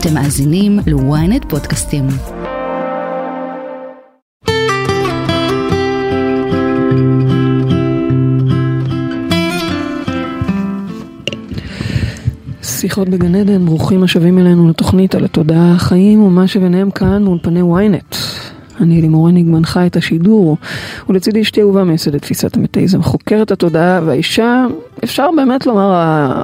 אתם מאזינים ל-ynet פודקאסטים. שיחות בגן עדן, ברוכים השבים אלינו לתוכנית על התודעה, החיים ומה שביניהם כאן מאולפני ynet. אני לימור הניג מנחה את השידור, ולצידי אשתי אהובה מייסדת תפיסת המטאיזם, חוקרת התודעה, והאישה, אפשר באמת לומר,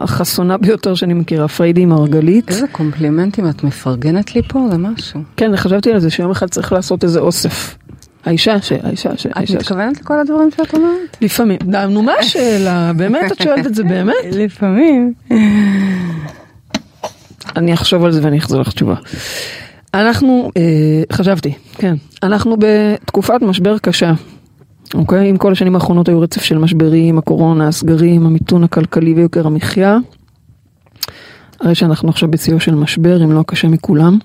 החסונה ביותר שאני מכירה, פריידי מרגלית. איזה קומפלימנטים את מפרגנת לי פה למשהו. כן, חשבתי על זה שיום אחד צריך לעשות איזה אוסף. האישה ש... האישה ש... את מתכוונת לכל הדברים שאת אומרת? לפעמים. נו, מה השאלה? באמת את שואלת את זה באמת? לפעמים. אני אחשוב על זה ואני אחזור לך תשובה. אנחנו, אה, חשבתי, כן, אנחנו בתקופת משבר קשה, אוקיי? אם כל השנים האחרונות היו רצף של משברים, הקורונה, הסגרים, המיתון הכלכלי ויוקר המחיה, הרי שאנחנו עכשיו בשיאו של משבר, אם לא הקשה מכולם.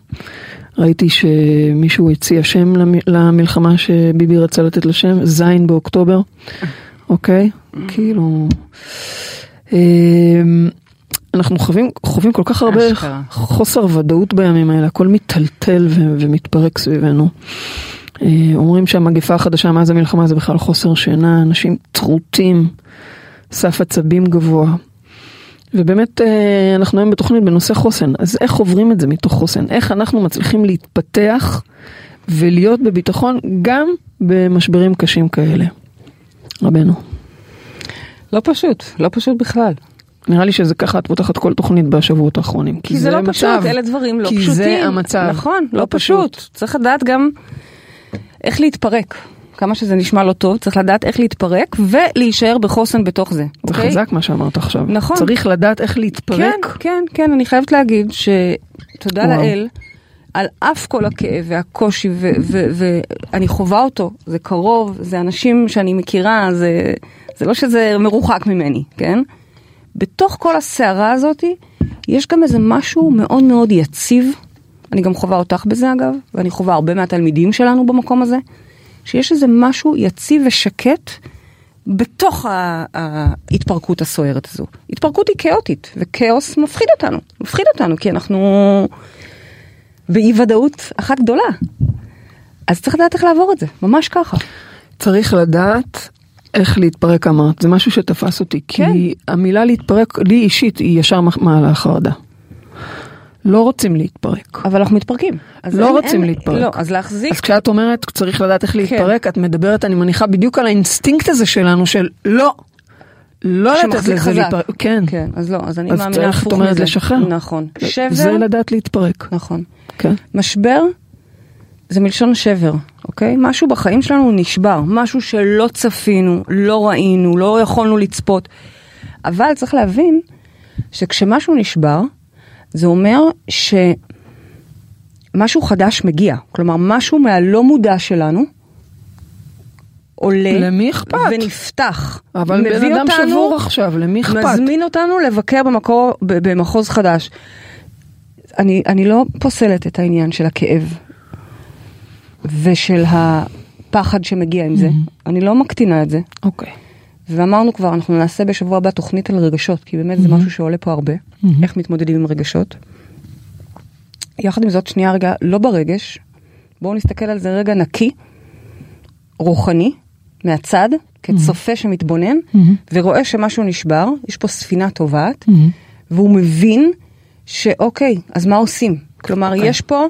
ראיתי שמישהו הציע שם למלחמה שביבי רצה לתת לה שם, זין באוקטובר, אוקיי? כאילו... אנחנו חווים, חווים כל כך הרבה אשכרה. חוסר ודאות בימים האלה, הכל מיטלטל ו- ומתפרק סביבנו. אה, אומרים שהמגפה החדשה מאז המלחמה זה בכלל חוסר שינה, אנשים טרוטים, סף עצבים גבוה. ובאמת אה, אנחנו היום בתוכנית בנושא חוסן, אז איך עוברים את זה מתוך חוסן? איך אנחנו מצליחים להתפתח ולהיות בביטחון גם במשברים קשים כאלה? רבנו. לא פשוט, לא פשוט בכלל. נראה לי שזה ככה את פותחת כל תוכנית בשבועות האחרונים. כי, כי זה, זה לא המצב. פשוט, אלה דברים לא כי פשוטים. כי זה המצב. נכון, לא, לא פשוט. פשוט. צריך לדעת גם איך להתפרק. כמה שזה נשמע לא טוב, צריך לדעת איך להתפרק ולהישאר בחוסן בתוך זה. זה אוקיי? חזק מה שאמרת עכשיו. נכון. צריך לדעת איך להתפרק. כן, כן, כן, אני חייבת להגיד שתודה וואו. לאל. על אף כל הכאב והקושי, ואני חווה אותו, זה קרוב, זה אנשים שאני מכירה, זה, זה לא שזה מרוחק ממני, כן? בתוך כל הסערה הזאת, יש גם איזה משהו מאוד מאוד יציב, אני גם חווה אותך בזה אגב, ואני חווה הרבה מהתלמידים שלנו במקום הזה, שיש איזה משהו יציב ושקט בתוך ההתפרקות הסוערת הזו. התפרקות היא כאוטית, וכאוס מפחיד אותנו, מפחיד אותנו, כי אנחנו באי ודאות אחת גדולה. אז צריך לדעת איך לעבור את זה, ממש ככה. צריך לדעת איך להתפרק אמרת, זה משהו שתפס אותי, כן. כי המילה להתפרק, לי אישית, היא ישר מעלה חרדה. לא רוצים להתפרק. אבל אנחנו מתפרקים. לא אין, רוצים אין, להתפרק. לא, אז להחזיק. אז כשאת אומרת צריך לדעת איך כן. להתפרק, את מדברת, אני מניחה, בדיוק על האינסטינקט הזה שלנו של לא. לא לתת לזה להתפרק, כן. כן, אז לא, אז אני מאמינה הפוך מזה. אז את אומרת לשחרר. נכון. שבר. זה לדעת להתפרק. נכון. כן. משבר זה מלשון שבר, אוקיי? משהו בחיים שלנו נשבר, משהו שלא צפינו, לא ראינו, לא יכולנו לצפות. אבל צריך להבין שכשמשהו נשבר, זה אומר שמשהו חדש מגיע. כלומר, משהו מהלא מודע שלנו עולה למי אכפת? ונפתח. אבל בן אדם אותנו, שבור עכשיו, למי אכפת? מזמין אותנו לבקר במקור, במחוז חדש. אני, אני לא פוסלת את העניין של הכאב ושל הפחד שמגיע עם זה. Mm-hmm. אני לא מקטינה את זה. אוקיי. Okay. ואמרנו כבר, אנחנו נעשה בשבוע הבא תוכנית על רגשות, כי באמת mm-hmm. זה משהו שעולה פה הרבה, mm-hmm. איך מתמודדים עם רגשות. יחד עם זאת, שנייה רגע, לא ברגש, בואו נסתכל על זה רגע נקי, רוחני, מהצד, כצופה mm-hmm. שמתבונן, mm-hmm. ורואה שמשהו נשבר, יש פה ספינה טובעת, mm-hmm. והוא מבין שאוקיי, אז מה עושים? כלומר, okay. אוקיי. יש פה...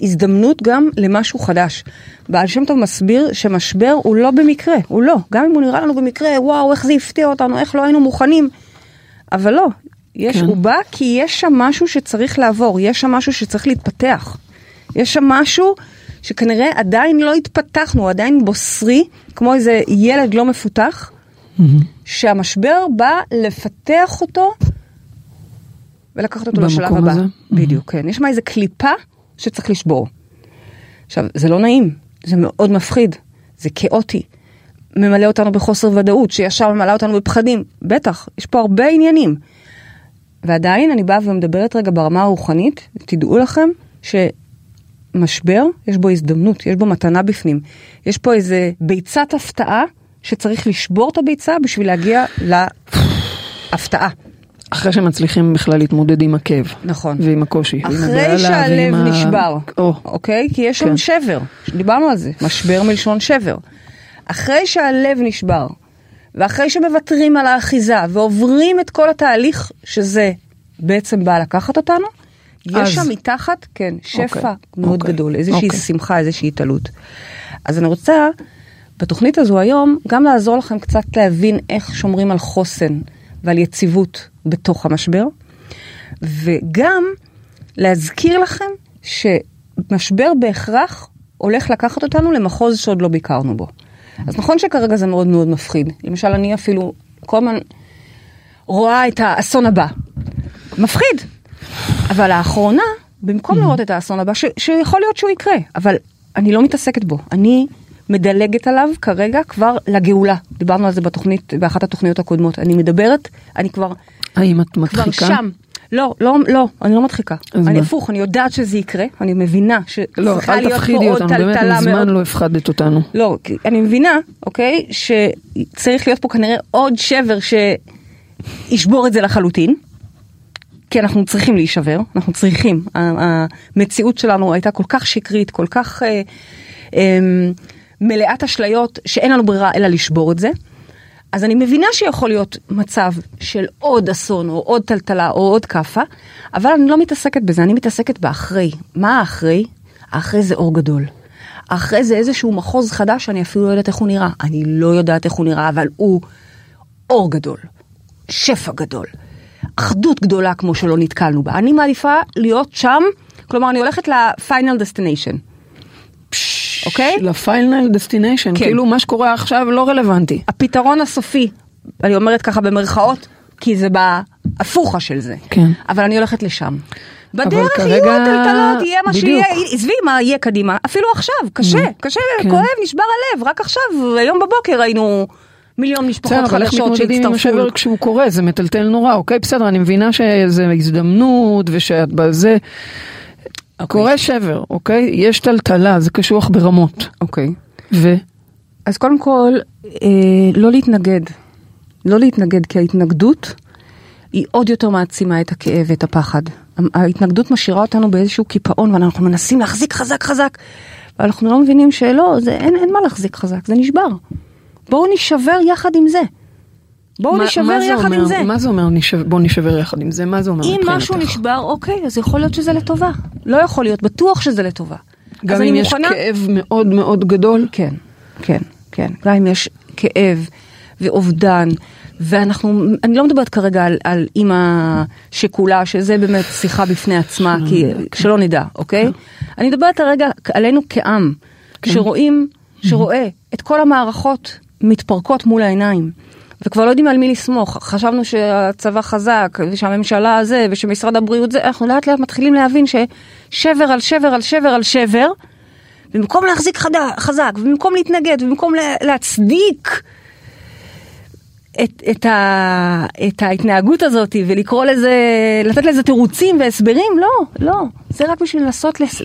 הזדמנות גם למשהו חדש. בעל שם טוב מסביר שמשבר הוא לא במקרה, הוא לא. גם אם הוא נראה לנו במקרה, וואו, איך זה הפתיע אותנו, איך לא היינו מוכנים. אבל לא, יש, כן. הוא בא כי יש שם משהו שצריך לעבור, יש שם משהו שצריך להתפתח. יש שם משהו שכנראה עדיין לא התפתחנו, עדיין בוסרי, כמו איזה ילד לא מפותח, mm-hmm. שהמשבר בא לפתח אותו ולקחת אותו לשלב הבא. הזה? בדיוק, mm-hmm. כן. יש שם איזה קליפה שצריך לשבור. עכשיו, זה לא נעים, זה מאוד מפחיד, זה כאוטי, ממלא אותנו בחוסר ודאות, שישר ממלא אותנו בפחדים, בטח, יש פה הרבה עניינים. ועדיין אני באה ומדברת רגע ברמה הרוחנית, תדעו לכם שמשבר, יש בו הזדמנות, יש בו מתנה בפנים. יש פה איזה ביצת הפתעה שצריך לשבור את הביצה בשביל להגיע להפתעה. אחרי שמצליחים בכלל להתמודד עם הכאב. נכון. ועם הקושי. אחרי שהלב נשבר, או, אוקיי? כי יש שם כן. שבר, דיברנו על זה, משבר מלשון שבר. אחרי שהלב נשבר, ואחרי שמוותרים על האחיזה ועוברים את כל התהליך שזה בעצם בא לקחת אותנו, אז. יש שם מתחת, כן, שפע אוקיי, מאוד אוקיי, גדול, איזושהי אוקיי. שמחה, איזושהי התעלות. אז אני רוצה בתוכנית הזו היום גם לעזור לכם קצת להבין איך שומרים על חוסן ועל יציבות בתוך המשבר, וגם להזכיר לכם שמשבר בהכרח הולך לקחת אותנו למחוז שעוד לא ביקרנו בו. אז נכון שכרגע זה מאוד מאוד מפחיד. למשל, אני אפילו כל הזמן רואה את האסון הבא. מפחיד. אבל לאחרונה, במקום לראות את האסון הבא, ש- שיכול להיות שהוא יקרה, אבל אני לא מתעסקת בו. אני מדלגת עליו כרגע כבר לגאולה. דיברנו על זה בתוכנית, באחת התוכניות הקודמות. אני מדברת, אני כבר, האם את כבר מדחיקה? שם. לא, לא, לא, אני לא מדחיקה. אני? הפוך, אני יודעת שזה יקרה, אני מבינה לא, שצריכה אל להיות פה תפחידי עוד אותנו, באמת טלטלה מזמן מאוד לא הפחדת אותנו. לא, אני מבינה, אוקיי, שצריך להיות פה כנראה עוד שבר שישבור את זה לחלוטין. כי אנחנו צריכים להישבר, אנחנו צריכים. המציאות שלנו הייתה כל כך שקרית, כל כך אה, אה, מלאת אשליות, שאין לנו ברירה אלא לשבור את זה. אז אני מבינה שיכול להיות מצב של עוד אסון, או עוד טלטלה, או עוד כאפה, אבל אני לא מתעסקת בזה, אני מתעסקת באחרי. מה האחרי? האחרי זה אור גדול. האחרי זה איזשהו מחוז חדש שאני אפילו לא יודעת איך הוא נראה. אני לא יודעת איך הוא נראה, אבל הוא אור גדול, שפע גדול, אחדות גדולה כמו שלא נתקלנו בה. אני מעדיפה להיות שם, כלומר אני הולכת ל-final destination. אוקיי? ל final destination, כן. כאילו מה שקורה עכשיו לא רלוונטי. הפתרון הסופי, אני אומרת ככה במרכאות, כי זה בהפוכה של זה. כן. אבל אני הולכת לשם. בדרך כרגע- יהיו טלטלות, יהיה מה בדיוק. שיהיה, עזבי מה יהיה קדימה, אפילו עכשיו, קשה, קשה, כן. כואב, נשבר הלב, רק עכשיו, היום בבוקר היינו מיליון משפחות בסדר, אבל איך חדשות מתמודדים עם שהצטרפו. השבר כשהוא קורה? זה מטלטל נורא, אוקיי? בסדר, אני מבינה שזה הזדמנות ושאת בזה... קורה שבר, אוקיי? יש טלטלה, זה קשוח ברמות. אוקיי. ו... אז קודם כל, אה, לא להתנגד. לא להתנגד, כי ההתנגדות היא עוד יותר מעצימה את הכאב ואת הפחד. ההתנגדות משאירה אותנו באיזשהו קיפאון, ואנחנו מנסים להחזיק חזק חזק, ואנחנו לא מבינים שלא, זה, אין, אין מה להחזיק חזק, זה נשבר. בואו נישבר יחד עם זה. בואו נשבר יחד אומר? עם זה. מה זה אומר נשב- בוא נשבר יחד עם זה? מה זה אומר אם? משהו נשבר, אוקיי, אז יכול להיות שזה לטובה. לא יכול להיות, בטוח שזה לטובה. גם אם יש מוכנה- כאב מאוד מאוד גדול? כן, כן, כן. גם אם יש כאב ואובדן, ואנחנו, אני לא מדברת כרגע על, על אימא שכולה, שזה באמת שיחה בפני עצמה, כי שלא נדע, אוקיי? אני מדברת הרגע עלינו כעם, שרואים, שרואה את כל המערכות מתפרקות מול העיניים. וכבר לא יודעים על מי לסמוך, חשבנו שהצבא חזק, ושהממשלה זה, ושמשרד הבריאות זה, אנחנו לאט לאט מתחילים להבין ששבר על שבר על שבר על שבר, במקום להחזיק חד... חזק, ובמקום להתנגד, ובמקום לה... להצדיק את, את, ה... את ההתנהגות הזאת ולקרוא לזה, לתת לזה תירוצים והסברים, לא, לא. זה רק בשביל לנסות לס...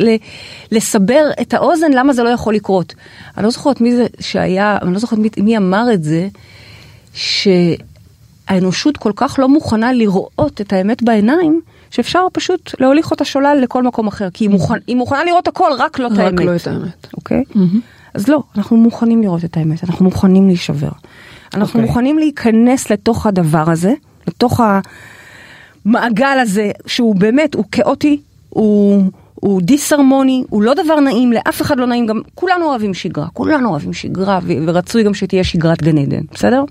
לסבר את האוזן למה זה לא יכול לקרות. אני לא זוכרת מי זה שהיה, אני לא זוכרת מי, מי אמר את זה, שהאנושות כל כך לא מוכנה לראות את האמת בעיניים, שאפשר פשוט להוליך אותה שולל לכל מקום אחר, כי היא, מוכן, היא מוכנה לראות הכל, רק לא את רק האמת. לא את האמת. אוקיי? אז לא, אנחנו מוכנים לראות את האמת, אנחנו מוכנים להישבר. אנחנו אוקיי. מוכנים להיכנס לתוך הדבר הזה, לתוך המעגל הזה, שהוא באמת, הוא כאוטי, הוא, הוא דיסהרמוני, הוא לא דבר נעים, לאף אחד לא נעים, גם כולנו אוהבים שגרה, כולנו אוהבים שגרה, ורצוי גם שתהיה שגרת גן עדן, בסדר?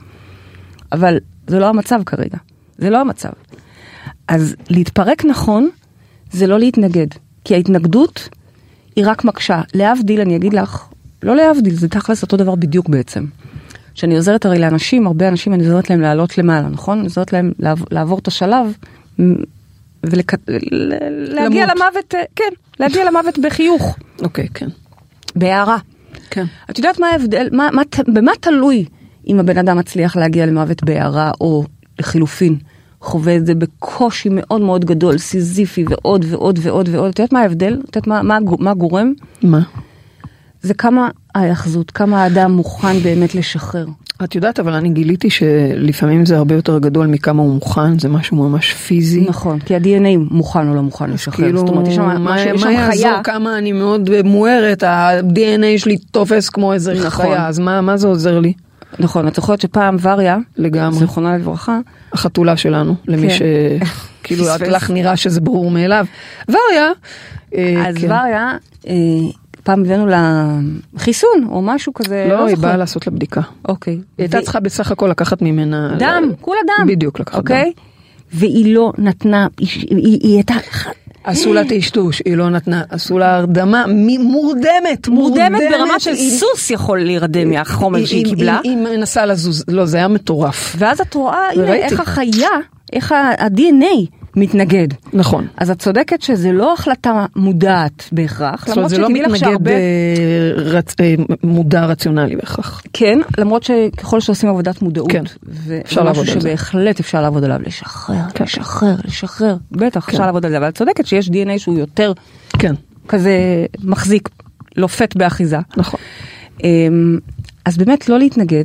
אבל זה לא המצב כרגע, זה לא המצב. אז להתפרק נכון, זה לא להתנגד, כי ההתנגדות היא רק מקשה. להבדיל, אני אגיד לך, לא להבדיל, זה תכלס אותו דבר בדיוק בעצם. כשאני עוזרת הרי לאנשים, הרבה אנשים אני עוזרת להם לעלות למעלה, נכון? אני עוזרת להם לעב, לעבור את השלב ולהגיע למות. למוות, כן, להגיע למוות בחיוך, אוקיי, כן. בהערה. כן. את יודעת מה ההבדל, מה, מה, במה תלוי אם הבן אדם מצליח להגיע למוות בהערה או לחילופין? חווה את זה בקושי מאוד מאוד גדול, סיזיפי ועוד ועוד ועוד ועוד. את יודעת מה ההבדל? את יודעת מה, מה, מה גורם? מה? זה כמה ההאחזות, כמה האדם מוכן באמת לשחרר. את יודעת, אבל אני גיליתי שלפעמים זה הרבה יותר גדול מכמה הוא מוכן, זה משהו ממש פיזי. נכון, כי ה-DNA מוכן או לא מוכן לשחרר. כאילו, זאת אומרת, יש שם מה, משהו, יש מה שם יעזור חיה. כמה אני מאוד מוארת, ה-DNA שלי תופס כמו איזה נכון. חיה, אז מה, מה זה עוזר לי? נכון, את זוכרת שפעם וריה, לגמרי. זיכרונה לברכה, החתולה שלנו, למי כן. שכאילו את פספס. לך נראה שזה ברור מאליו. וריה, אה, אז כן. וריה, אה, פעם הבאנו לה חיסון או משהו כזה, לא, היא זוכרת. באה לעשות לה בדיקה. אוקיי. היא הייתה צריכה בסך הכל לקחת ממנה... דם, כולה דם. בדיוק, לקחת דם. אוקיי? והיא לא נתנה, היא- היא היא הייתה עשו לה טשטוש, היא לא נתנה, עשו לה הרדמה מ- מורדמת, מורדמת ברמה של היא- סוס יכול להירדם מהחומר היא- שהיא היא- קיבלה. היא היא מנסה לזוז, לא, זה היה מטורף. ואז את רואה, הנה. איך החיה, איך ה-DNA מתנגד. נכון. אז את צודקת שזה לא החלטה מודעת בהכרח, זאת אומרת, למרות זה לא שתדעי לך מתנגד שהרבה... אה, רצ- אה, מודע רציונלי בהכרח. כן, למרות שככל שעושים עבודת מודעות, כן, זה אפשר לעבוד משהו על זה. שבהחלט אפשר לעבוד עליו, לשחרר, כן. לשחרר, לשחרר, בטח כן. אפשר לעבוד על זה, אבל את צודקת שיש DNA שהוא יותר כן, כזה מחזיק, לופת באחיזה. נכון. אמ, אז באמת לא להתנגד,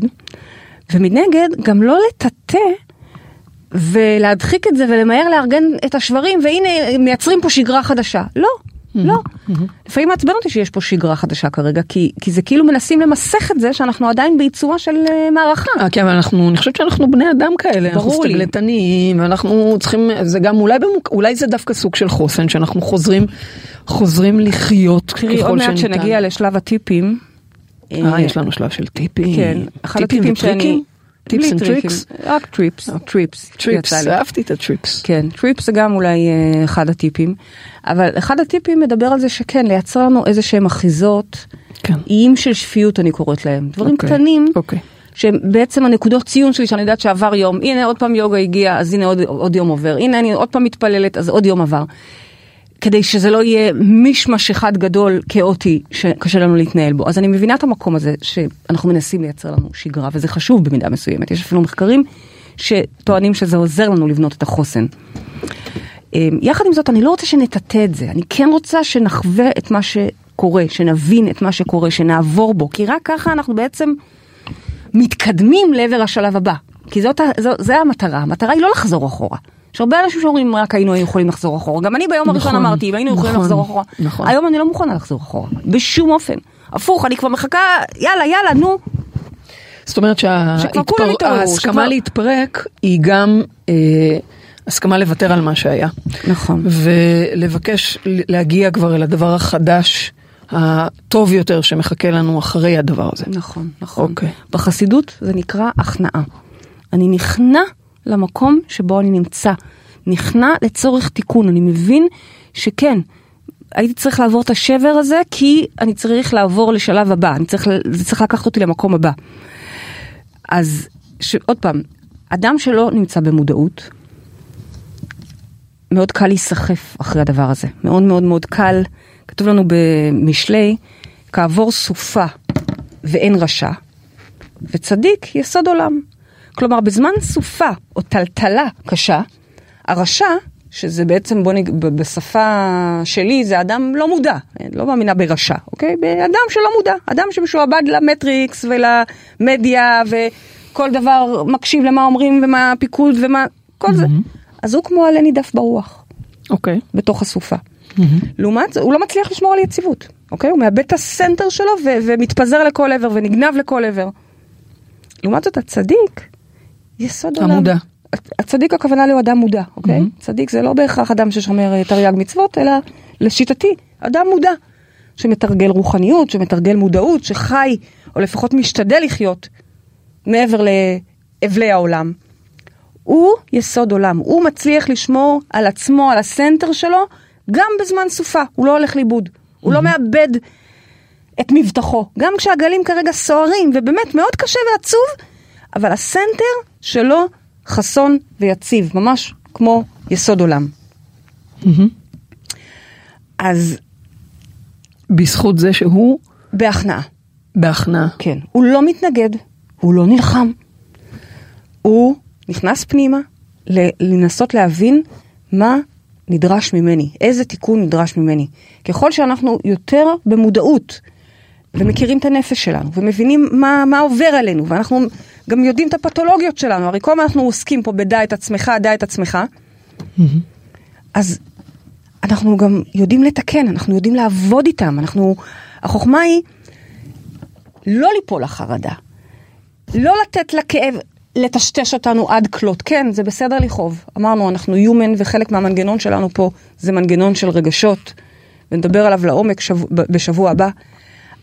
ומנגד גם לא לטאטא ולהדחיק את זה ולמהר לארגן את השברים, והנה מייצרים פה שגרה חדשה. לא, לא. לפעמים מעצבן אותי שיש פה שגרה חדשה כרגע, כי, כי זה כאילו מנסים למסך את זה שאנחנו עדיין בעיצומה של אה, מערכה. אה, כן, אבל אנחנו, אני חושבת שאנחנו בני אדם כאלה, אנחנו ברור לי. סטגלטניים, ואנחנו צריכים, זה גם אולי במוק, אולי זה דווקא סוג של חוסן, שאנחנו חוזרים, חוזרים לחיות תראי, עוד ככל מעט שניתן. שנגיע לשלב הטיפים. אה, יש לנו שלב של טיפים. כן, אחד טיפים הטיפים שאני... tips and tricks? רק trips, trips. trips. אהבתי את ה trips. כן, טריפ זה גם אולי אה, אחד הטיפים, אבל אחד הטיפים מדבר על זה שכן, לייצר לנו איזה שהם אחיזות, כן. איים של שפיות אני קוראת להם, דברים אוקיי, קטנים, אוקיי. שהם בעצם הנקודות ציון שלי, שאני יודעת שעבר יום, הנה עוד פעם יוגה הגיע, אז הנה עוד, עוד יום עובר, הנה אני עוד פעם מתפללת, אז עוד יום עבר. כדי שזה לא יהיה מישמש אחד גדול כאוטי שקשה לנו להתנהל בו. אז אני מבינה את המקום הזה שאנחנו מנסים לייצר לנו שגרה, וזה חשוב במידה מסוימת. יש אפילו מחקרים שטוענים שזה עוזר לנו לבנות את החוסן. אמ, יחד עם זאת, אני לא רוצה שנטאטא את זה, אני כן רוצה שנחווה את מה שקורה, שנבין את מה שקורה, שנעבור בו, כי רק ככה אנחנו בעצם מתקדמים לעבר השלב הבא. כי זאת, ה- זו, זה המטרה, המטרה היא לא לחזור אחורה. יש הרבה אנשים שאומרים רק היינו יכולים לחזור אחורה, גם אני ביום הראשון נכון, אמרתי אם היינו יכולים נכון, לחזור אחורה. נכון. היום אני לא מוכנה לחזור אחורה, בשום אופן. הפוך, אני כבר מחכה, יאללה, יאללה, נו. זאת אומרת שההסכמה להתפרק היא גם אה, הסכמה לוותר על מה שהיה. נכון. ולבקש להגיע כבר אל הדבר החדש, הטוב יותר שמחכה לנו אחרי הדבר הזה. נכון, נכון. אוקיי. בחסידות זה נקרא הכנעה. אני נכנע למקום שבו אני נמצא. נכנע לצורך תיקון. אני מבין שכן, הייתי צריך לעבור את השבר הזה כי אני צריך לעבור לשלב הבא. אני צריך, זה צריך לקחת אותי למקום הבא. אז ש, עוד פעם, אדם שלא נמצא במודעות, מאוד קל להיסחף אחרי הדבר הזה. מאוד מאוד מאוד קל. כתוב לנו במשלי, כעבור סופה ואין רשע, וצדיק יסוד עולם. כלומר, בזמן סופה או טלטלה קשה, הרשע, שזה בעצם, בוא נג... בשפה שלי, זה אדם לא מודע, אני לא מאמינה ברשע, אוקיי? באדם שלא מודע, אדם שמשועבד למטריקס ולמדיה וכל דבר מקשיב למה אומרים ומה הפיקוד ומה, כל זה. אז הוא כמו עלה נידף ברוח. אוקיי. בתוך הסופה. לעומת זה, הוא לא מצליח לשמור על יציבות, אוקיי? הוא מאבד את הסנטר שלו ו- ומתפזר לכל עבר ונגנב לכל עבר. לעומת זאת, הצדיק, יסוד עולם. המודע. הצ- הצדיק הכוונה לו אדם מודע, אוקיי? צדיק זה לא בהכרח אדם ששומר אה, תרי"ג מצוות, אלא לשיטתי, אדם מודע. שמתרגל רוחניות, שמתרגל מודעות, שחי, או לפחות משתדל לחיות, מעבר לאבלי העולם. הוא יסוד עולם, הוא מצליח לשמור על עצמו, על הסנטר שלו, גם בזמן סופה, הוא לא הולך לאיבוד, הוא לא מאבד את מבטחו, גם כשהגלים כרגע סוערים, ובאמת מאוד קשה ועצוב, אבל הסנטר שלו חסון ויציב, ממש כמו יסוד עולם. אז בזכות זה שהוא בהכנעה, בהכנעה. כן, הוא לא מתנגד, הוא לא נלחם, הוא נכנס פנימה לנסות להבין מה נדרש ממני, איזה תיקון נדרש ממני. ככל שאנחנו יותר במודעות ומכירים את הנפש שלנו, ומבינים מה, מה עובר עלינו, ואנחנו גם יודעים את הפתולוגיות שלנו, הרי כל הזמן אנחנו עוסקים פה בדע את עצמך, דע את עצמך, אז אנחנו גם יודעים לתקן, אנחנו יודעים לעבוד איתם, אנחנו, החוכמה היא לא ליפול לחרדה, לא לתת לכאב לטשטש אותנו עד כלות. כן, זה בסדר לכאוב. אמרנו, אנחנו human וחלק מהמנגנון שלנו פה זה מנגנון של רגשות, ונדבר עליו לעומק שבוע, בשבוע הבא.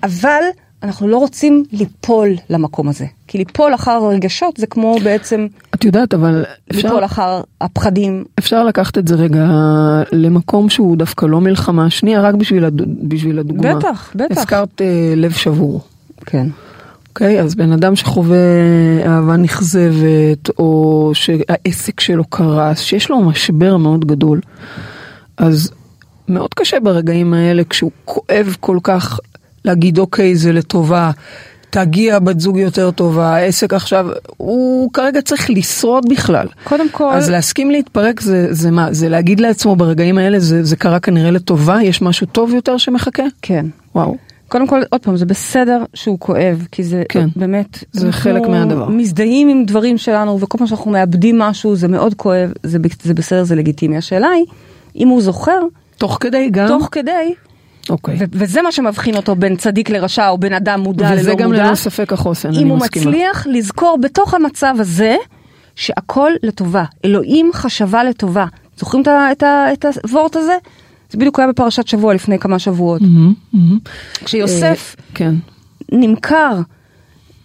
אבל אנחנו לא רוצים ליפול למקום הזה. כי ליפול אחר הרגשות זה כמו בעצם את יודעת, אבל אפשר, ליפול אחר הפחדים. אפשר לקחת את זה רגע למקום שהוא דווקא לא מלחמה. שנייה, רק בשביל, הד... בשביל הדוגמה. בטח, בטח. הזכרת אה, לב שבור. כן. אוקיי, אז בן אדם שחווה אהבה נכזבת, או שהעסק שלו קרס, שיש לו משבר מאוד גדול, אז מאוד קשה ברגעים האלה, כשהוא כואב כל כך, להגיד אוקיי, זה לטובה, תגיע בת זוג יותר טובה, העסק עכשיו, הוא כרגע צריך לשרוד בכלל. קודם כל... אז להסכים להתפרק זה, זה מה? זה להגיד לעצמו ברגעים האלה, זה, זה קרה כנראה לטובה? יש משהו טוב יותר שמחכה? כן. וואו. קודם כל, עוד פעם, זה בסדר שהוא כואב, כי זה כן. באמת... זה אנחנו חלק מהדבר. מזדהים עם דברים שלנו, וכל פעם שאנחנו מאבדים משהו, זה מאוד כואב, זה, זה בסדר, זה לגיטימי. השאלה היא, אם הוא זוכר, תוך כדי גם? תוך כדי, אוקיי. ו- וזה מה שמבחין אותו בין צדיק לרשע, או בין אדם מודע וזה ללא גם מודע. ללא ספק החוסן, אני אם הוא מסכימה. מצליח לזכור בתוך המצב הזה, שהכל לטובה. אלוהים חשבה לטובה. זוכרים את הוורט הזה? זה בדיוק היה בפרשת שבוע לפני כמה שבועות. מהמם, מהמם. כשיוסף אה, כן. נמכר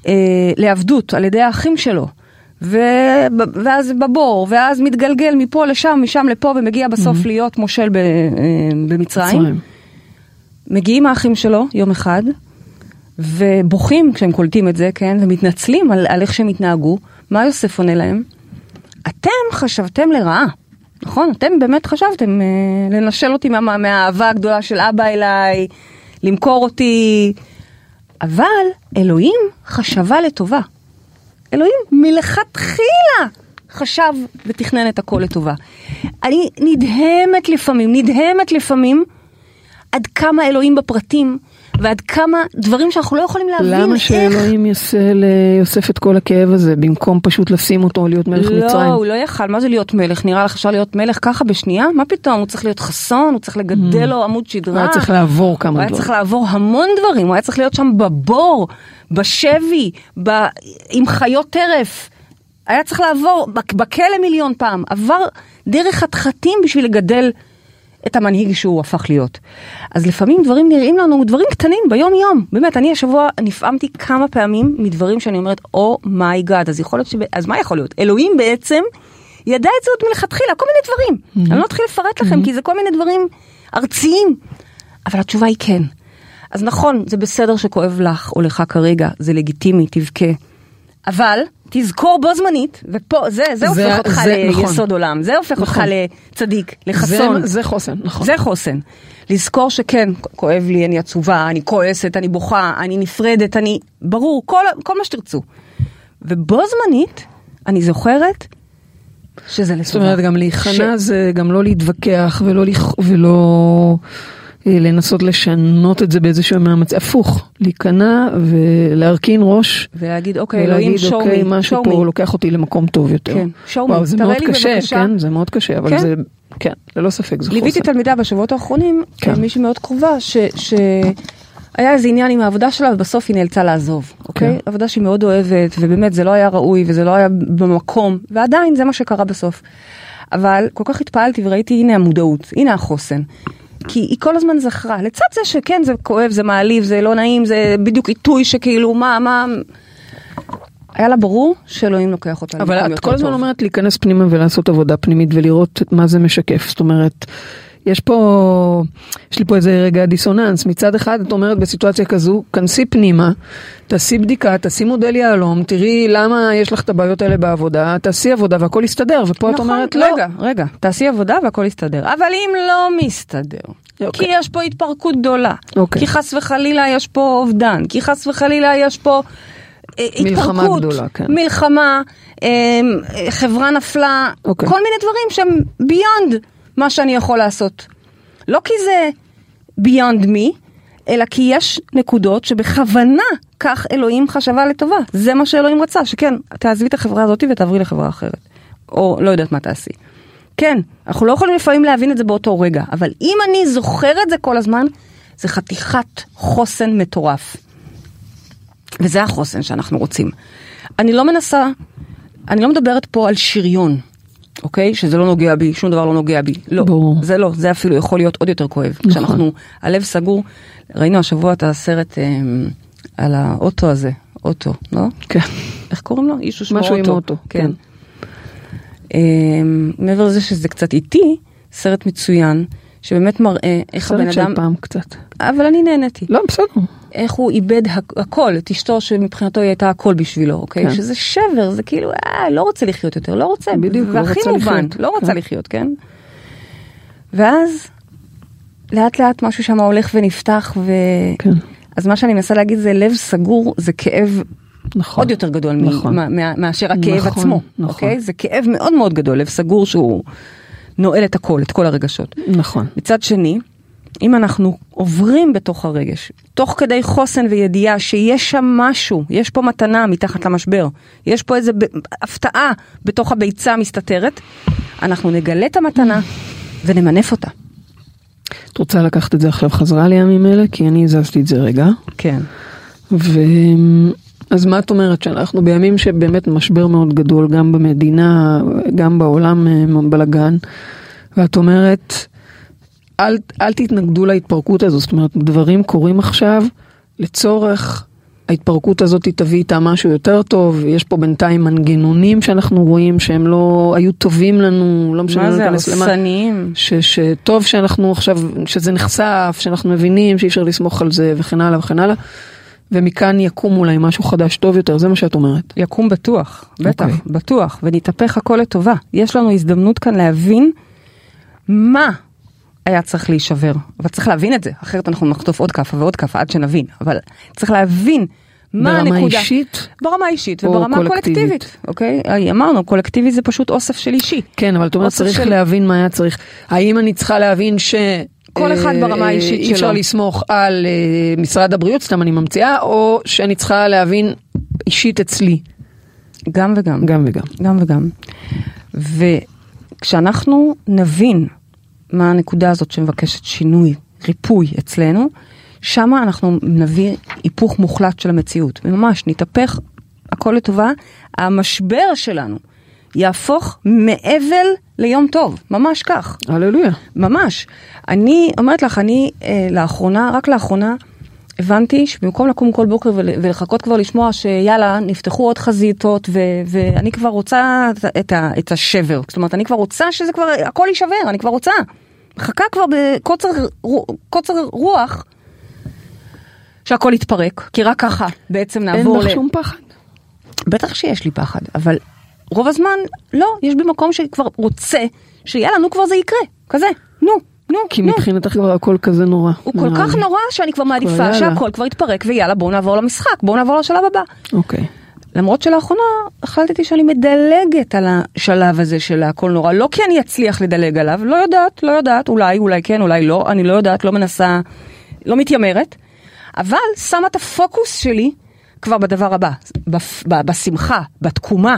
אה, לעבדות על ידי האחים שלו, ו... ואז בבור, ואז מתגלגל מפה לשם, משם לפה, ומגיע בסוף להיות מושל ב... אה, במצרים. מצרים. מגיעים האחים שלו יום אחד, ובוכים כשהם קולטים את זה, כן, ומתנצלים על, על איך שהם התנהגו. מה יוסף עונה להם? אתם חשבתם לרעה, נכון? אתם באמת חשבתם אה, לנשל אותי מה, מהאהבה הגדולה של אבא אליי, למכור אותי, אבל אלוהים חשבה לטובה. אלוהים מלכתחילה חשב ותכנן את הכל לטובה. אני נדהמת לפעמים, נדהמת לפעמים עד כמה אלוהים בפרטים, ועד כמה דברים שאנחנו לא יכולים להבין למה איך... שאלוהים יעשה ליוסף את כל הכאב הזה, במקום פשוט לשים אותו להיות מלך לא, מצרים? הוא לא יכל, מה זה להיות מלך? נראה לך אפשר להיות מלך ככה בשנייה? מה פתאום? הוא צריך להיות חסון, הוא צריך לגדל לו עמוד הוא שדרה. היה צריך לעבור הוא כמה היה דברים. צריך לעבור המון דברים, הוא היה צריך להיות שם בבור, בשבי, ב... עם חיות טרף. היה צריך לעבור בכלא מיליון פעם, עבר דרך חתחתים בשביל לגדל את המנהיג שהוא הפך להיות. אז לפעמים דברים נראים לנו דברים קטנים ביום יום. באמת, אני השבוע נפעמתי כמה פעמים מדברים שאני אומרת, oh my god, אז יכול להיות ש... אז מה יכול להיות? אלוהים בעצם ידע את זה עוד מלכתחילה, כל מיני דברים. אני לא אתחיל לפרט לכם, כי זה כל מיני דברים ארציים. אבל התשובה היא כן. אז נכון, זה בסדר שכואב לך או לך כרגע, זה לגיטימי, תבכה. אבל תזכור בו זמנית, ופה, זה, זה, זה- הופך אותך זה- נכון. ליסוד עולם, זה הופך אותך נכון. לצדיק, לחסון. זה, זה חוסן, נכון. זה חוסן. לזכור שכן, כואב לי, אני עצובה, אני כועסת, אני בוכה, אני נפרדת, אני... ברור, כל, כל מה שתרצו. ובו זמנית, אני זוכרת שזה לטובה. זאת אומרת, גם להיכנע ש- זה גם לא להתווכח ולא, לכ... ולא לנסות לשנות את זה באיזשהו מאמץ, הפוך, להיכנע ולהרכין ראש. ולהגיד, אוקיי, אלוהים, ולהגיד, show אוקיי, me, משהו show פה me. לוקח אותי למקום טוב יותר. כן, show me, וואו, זה תראה מאוד לי קשה, בבקשה. כן, זה מאוד קשה, אבל כן. זה, כן, ללא ספק זה ליוויתי חוסן. תלמידה בשבועות האחרונים, כן. כן. מישהי מאוד קרובה, ש... ש... היה איזה עניין עם העבודה שלה ובסוף היא נאלצה לעזוב, אוקיי? כן. עבודה שהיא מאוד אוהבת ובאמת זה לא היה ראוי וזה לא היה במקום ועדיין זה מה שקרה בסוף. אבל כל כך התפעלתי וראיתי הנה המודעות, הנה החוסן. כי היא כל הזמן זכרה, לצד זה שכן זה כואב, זה מעליב, זה לא נעים, זה בדיוק עיתוי שכאילו מה, מה... היה לה ברור שאלוהים לוקח אותה אבל למקום את יותר כל הזמן טוב. אומרת להיכנס פנימה ולעשות עבודה פנימית ולראות מה זה משקף. זאת אומרת, יש פה, יש לי פה איזה רגע דיסוננס. מצד אחד את אומרת בסיטואציה כזו, כנסי פנימה, תעשי בדיקה, תעשי מודל יהלום, תראי למה יש לך את הבעיות האלה בעבודה, תעשי עבודה והכל יסתדר. ופה את נכון, אומרת לא. רגע, רגע, תעשי עבודה והכל יסתדר. אבל אם לא מסתדר, אוקיי. כי יש פה התפרקות גדולה, אוקיי. כי חס וחלילה יש פה אובדן, כי חס וחלילה יש פה אה, מלחמה התפרקות, גדולה, כן. מלחמה, אה, חברה נפלה, אוקיי. כל מיני דברים שהם ביונד מה שאני יכול לעשות. לא כי זה ביונד מי, אלא כי יש נקודות שבכוונה כך אלוהים חשבה לטובה. זה מה שאלוהים רצה, שכן, תעזבי את החברה הזאת ותעברי לחברה אחרת. או לא יודעת מה תעשי. כן, אנחנו לא יכולים לפעמים להבין את זה באותו רגע, אבל אם אני זוכר את זה כל הזמן, זה חתיכת חוסן מטורף. וזה החוסן שאנחנו רוצים. אני לא מנסה, אני לא מדברת פה על שריון, אוקיי? שזה לא נוגע בי, שום דבר לא נוגע בי. לא, ברור. זה לא, זה אפילו יכול להיות עוד יותר כואב. נכון. כשאנחנו, הלב סגור, ראינו השבוע את הסרט אה, על האוטו הזה, אוטו, לא? כן. איך קוראים לו? איש ושמו משהו עם אוטו. אוטו, כן. אה, מעבר לזה שזה קצת איטי, סרט מצוין, שבאמת מראה איך הבן אדם... פעם קצת. אבל אני נהניתי. לא, בסדר. איך הוא איבד הכ- הכל, את אשתו שמבחינתו היא הייתה הכל בשבילו, אוקיי? כן. שזה שבר, זה כאילו, אה, לא רוצה לחיות יותר, לא רוצה. בדיוק, לא רוצה מובן, לחיות. לא רוצה כן. לחיות, כן? ואז, לאט לאט משהו שם הולך ונפתח, ו... כן. אז מה שאני מנסה להגיד זה לב סגור, זה כאב נכון. עוד יותר גדול מ- נכון. מה- מאשר הכאב נכון, עצמו, נכון. אוקיי? זה כאב מאוד מאוד גדול, לב סגור שהוא נועל את הכל, את כל הרגשות. נכון. מצד שני, אם אנחנו עוברים בתוך הרגש, תוך כדי חוסן וידיעה שיש שם משהו, יש פה מתנה מתחת למשבר, יש פה איזה ב- הפתעה בתוך הביצה המסתתרת, אנחנו נגלה את המתנה ונמנף אותה. את רוצה לקחת את זה עכשיו חזרה לימים אלה? כי אני הזזתי את זה רגע. כן. ו... אז מה את אומרת שאנחנו בימים שבאמת משבר מאוד גדול גם במדינה גם בעולם אה, בלאגן ואת אומרת אל, אל תתנגדו להתפרקות הזו זאת אומרת דברים קורים עכשיו לצורך ההתפרקות הזאת תביא איתה משהו יותר טוב. יש פה בינתיים מנגנונים שאנחנו רואים שהם לא היו טובים לנו לא משנה מה זה הרסניים? שטוב שאנחנו עכשיו, שזה נחשף, שאנחנו מבינים שאי אפשר לסמוך על זה וכן הלאה וכן הלאה, ומכאן יקום אולי משהו חדש טוב יותר, זה מה שאת אומרת. יקום בטוח, בטח, אוקיי. בטוח, ונתהפך הכל לטובה. יש לנו הזדמנות כאן להבין מה היה צריך להישבר, אבל צריך להבין את זה, אחרת אנחנו נחטוף עוד כאפה ועוד כאפה עד שנבין, אבל צריך להבין מה ברמה הנקודה. אישית? ברמה האישית או וברמה קולקטיבית? הקולקטיבית, אוקיי? אמרנו, קולקטיבי זה פשוט אוסף של אישי. כן, אבל את אומרת צריך של- להבין מה היה צריך. האם אני צריכה להבין ש... כל אחד אה, ברמה האישית אי אפשר שלו. לסמוך על אה, משרד הבריאות, סתם אני ממציאה, או שאני צריכה להבין אישית אצלי. גם וגם. גם וגם. גם וגם. וכשאנחנו נבין מה הנקודה הזאת שמבקשת שינוי, ריפוי אצלנו, שמה אנחנו נביא היפוך מוחלט של המציאות. וממש נתהפך הכל לטובה, המשבר שלנו יהפוך מאבל ליום טוב, ממש כך. הללויה. ממש. אני אומרת לך, אני אה, לאחרונה, רק לאחרונה, הבנתי שבמקום לקום כל בוקר ול, ולחכות כבר לשמוע שיאללה, נפתחו עוד חזיתות, ו, ואני כבר רוצה את, את, את השבר. זאת אומרת, אני כבר רוצה שזה כבר, הכל יישבר, אני כבר רוצה. מחכה כבר בקוצר רו- קוצר רוח שהכל יתפרק, כי רק ככה בעצם אין נעבור לך שום פחד. בטח שיש לי פחד, אבל רוב הזמן לא, יש בי מקום שכבר רוצה שיאללה, נו כבר זה יקרה, כזה, נו, נו, כי נו. מבחינתך כבר הכל כזה נורא. הוא כל נראה כך. נורא שאני כבר מעדיפה יאללה. שהכל כבר יתפרק ויאללה בואו נעבור למשחק, בואו נעבור לשלב הבא. אוקיי. למרות שלאחרונה החלטתי שאני מדלגת על השלב הזה של הכל נורא, לא כי אני אצליח לדלג עליו, לא יודעת, לא יודעת, אולי, אולי כן, אולי לא, אני לא יודעת, לא מנסה, לא מתיימרת, אבל שמה את הפוקוס שלי כבר בדבר הבא, בשמחה, בתקומה,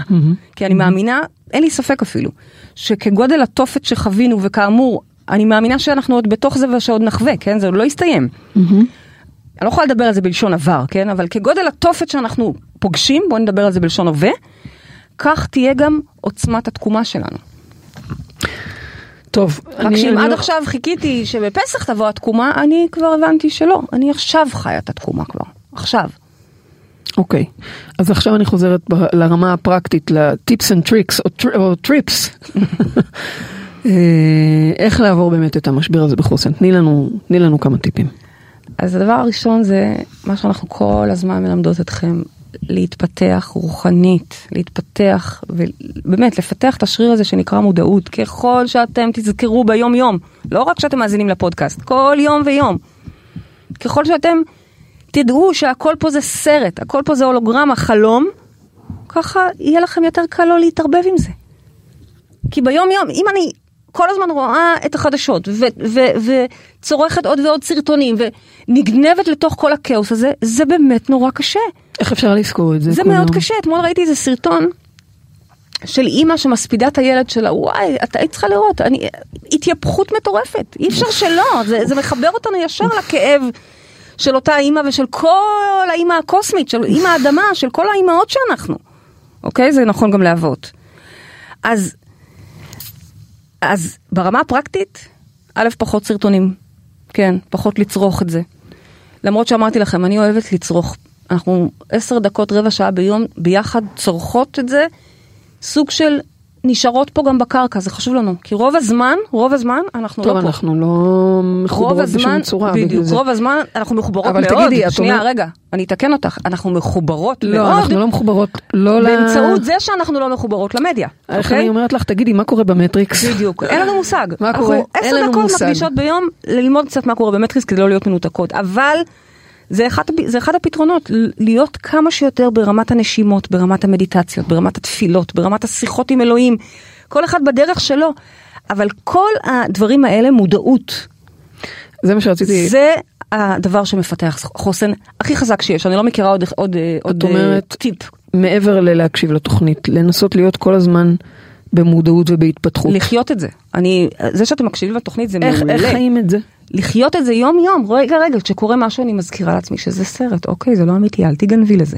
כי אני מאמינה, אין לי ספק אפילו, שכגודל התופת שחווינו, וכאמור, אני מאמינה שאנחנו עוד בתוך זה ושעוד נחווה, כן? זה עוד לא יסתיים. אני לא יכולה לדבר על זה בלשון עבר, כן? אבל כגודל התופת שאנחנו פוגשים, בואו נדבר על זה בלשון הווה, כך תהיה גם עוצמת התקומה שלנו. טוב. רק אני- שאם אני עד לא- עכשיו חיכיתי שבפסח תבוא התקומה, אני כבר הבנתי שלא. אני עכשיו חיה את התקומה כבר. עכשיו. אוקיי, אז עכשיו אני חוזרת לרמה הפרקטית, ל tips and tricks או tr- או trips. אה, איך לעבור באמת את המשבר הזה בחוסן? תני לנו, תני לנו כמה טיפים. אז הדבר הראשון זה מה שאנחנו כל הזמן מלמדות אתכם, להתפתח רוחנית, להתפתח ובאמת לפתח את השריר הזה שנקרא מודעות, ככל שאתם תזכרו ביום יום, לא רק שאתם מאזינים לפודקאסט, כל יום ויום. ככל שאתם תדעו שהכל פה זה סרט, הכל פה זה הולוגרמה, חלום, ככה יהיה לכם יותר קל לא להתערבב עם זה. כי ביום יום, אם אני כל הזמן רואה את החדשות, וצורכת עוד ועוד סרטונים, ונגנבת לתוך כל הכאוס הזה, זה באמת נורא קשה. איך אפשר לזכור את זה? זה מאוד? קשה, אתמול ראיתי איזה סרטון של אימא שמספידה את הילד שלה, וואי, אתה היית צריכה לראות, אני, התייפכות מטורפת, אי אפשר שלא, זה, זה מחבר אותנו ישר לכאב של אותה אימא ושל כל האימא הקוסמית, של אימא האדמה, של כל האימהות שאנחנו, אוקיי? זה נכון גם לאבות. אז, אז ברמה הפרקטית, א', פחות סרטונים, כן, פחות לצרוך את זה. למרות שאמרתי לכם, אני אוהבת לצרוך. אנחנו עשר דקות, רבע שעה ביום ביחד צורכות את זה, סוג של נשארות פה גם בקרקע, זה חשוב לנו. כי רוב הזמן, רוב הזמן, אנחנו טוב, לא פה. אנחנו לא מחוברות הזמן, בשום צורה. בדיוק, זה. רוב הזמן אנחנו מחוברות אבל מאוד. תגידי, את שנייה, אומרת- רגע, אני אתקן אותך, אנחנו מחוברות לא, מאוד. אנחנו לא מחוברות, לא ל... באמצעות זה שאנחנו לא מחוברות למדיה, איך אוקיי? אני אומרת לך, תגידי, מה קורה במטריקס? בדיוק, אין לנו מושג. מה קורה? אנחנו אין עשר לנו דקות מושג. מקדישות ביום ללמוד קצת מה קורה במטריס כדי לא להיות מנותקות, אבל זה אחד, זה אחד הפתרונות, להיות כמה שיותר ברמת הנשימות, ברמת המדיטציות, ברמת התפילות, ברמת השיחות עם אלוהים, כל אחד בדרך שלו, אבל כל הדברים האלה מודעות. זה מה שרציתי... זה הדבר שמפתח חוסן הכי חזק שיש, אני לא מכירה עוד, עוד, עוד אה, אומרת- טיפ. מעבר ללהקשיב לתוכנית, לנסות להיות כל הזמן במודעות ובהתפתחות. לחיות את זה. אני, זה שאתם מקשיבים לתוכנית זה איך מעולה. איך חיים את זה? לחיות את זה יום יום, רגע רגע, כשקורה משהו אני מזכירה לעצמי שזה סרט, אוקיי, זה לא אמיתי, אל תגנבי לזה.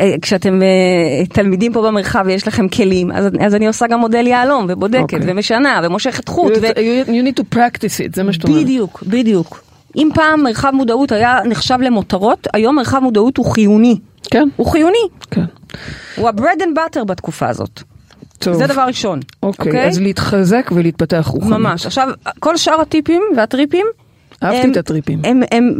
אה, כשאתם אה, תלמידים פה במרחב ויש לכם כלים, אז, אז אני עושה גם מודל יהלום, ובודקת, אוקיי. ומשנה, ומושכת חוט, You- ו... you- you need to practice it, זה מה שאת אומרת. בדיוק, בדיוק. אם פעם מרחב מודעות היה נחשב למותרות, היום מרחב מודעות הוא חיוני. כן, הוא חיוני, כן. הוא ה-bread and butter בתקופה הזאת. טוב. זה דבר ראשון. אוקיי, אז להתחזק ולהתפתח רוחנית. ממש. עכשיו, כל שאר הטיפים והטריפים, אהבתי הם- את הטריפים. הם, הם,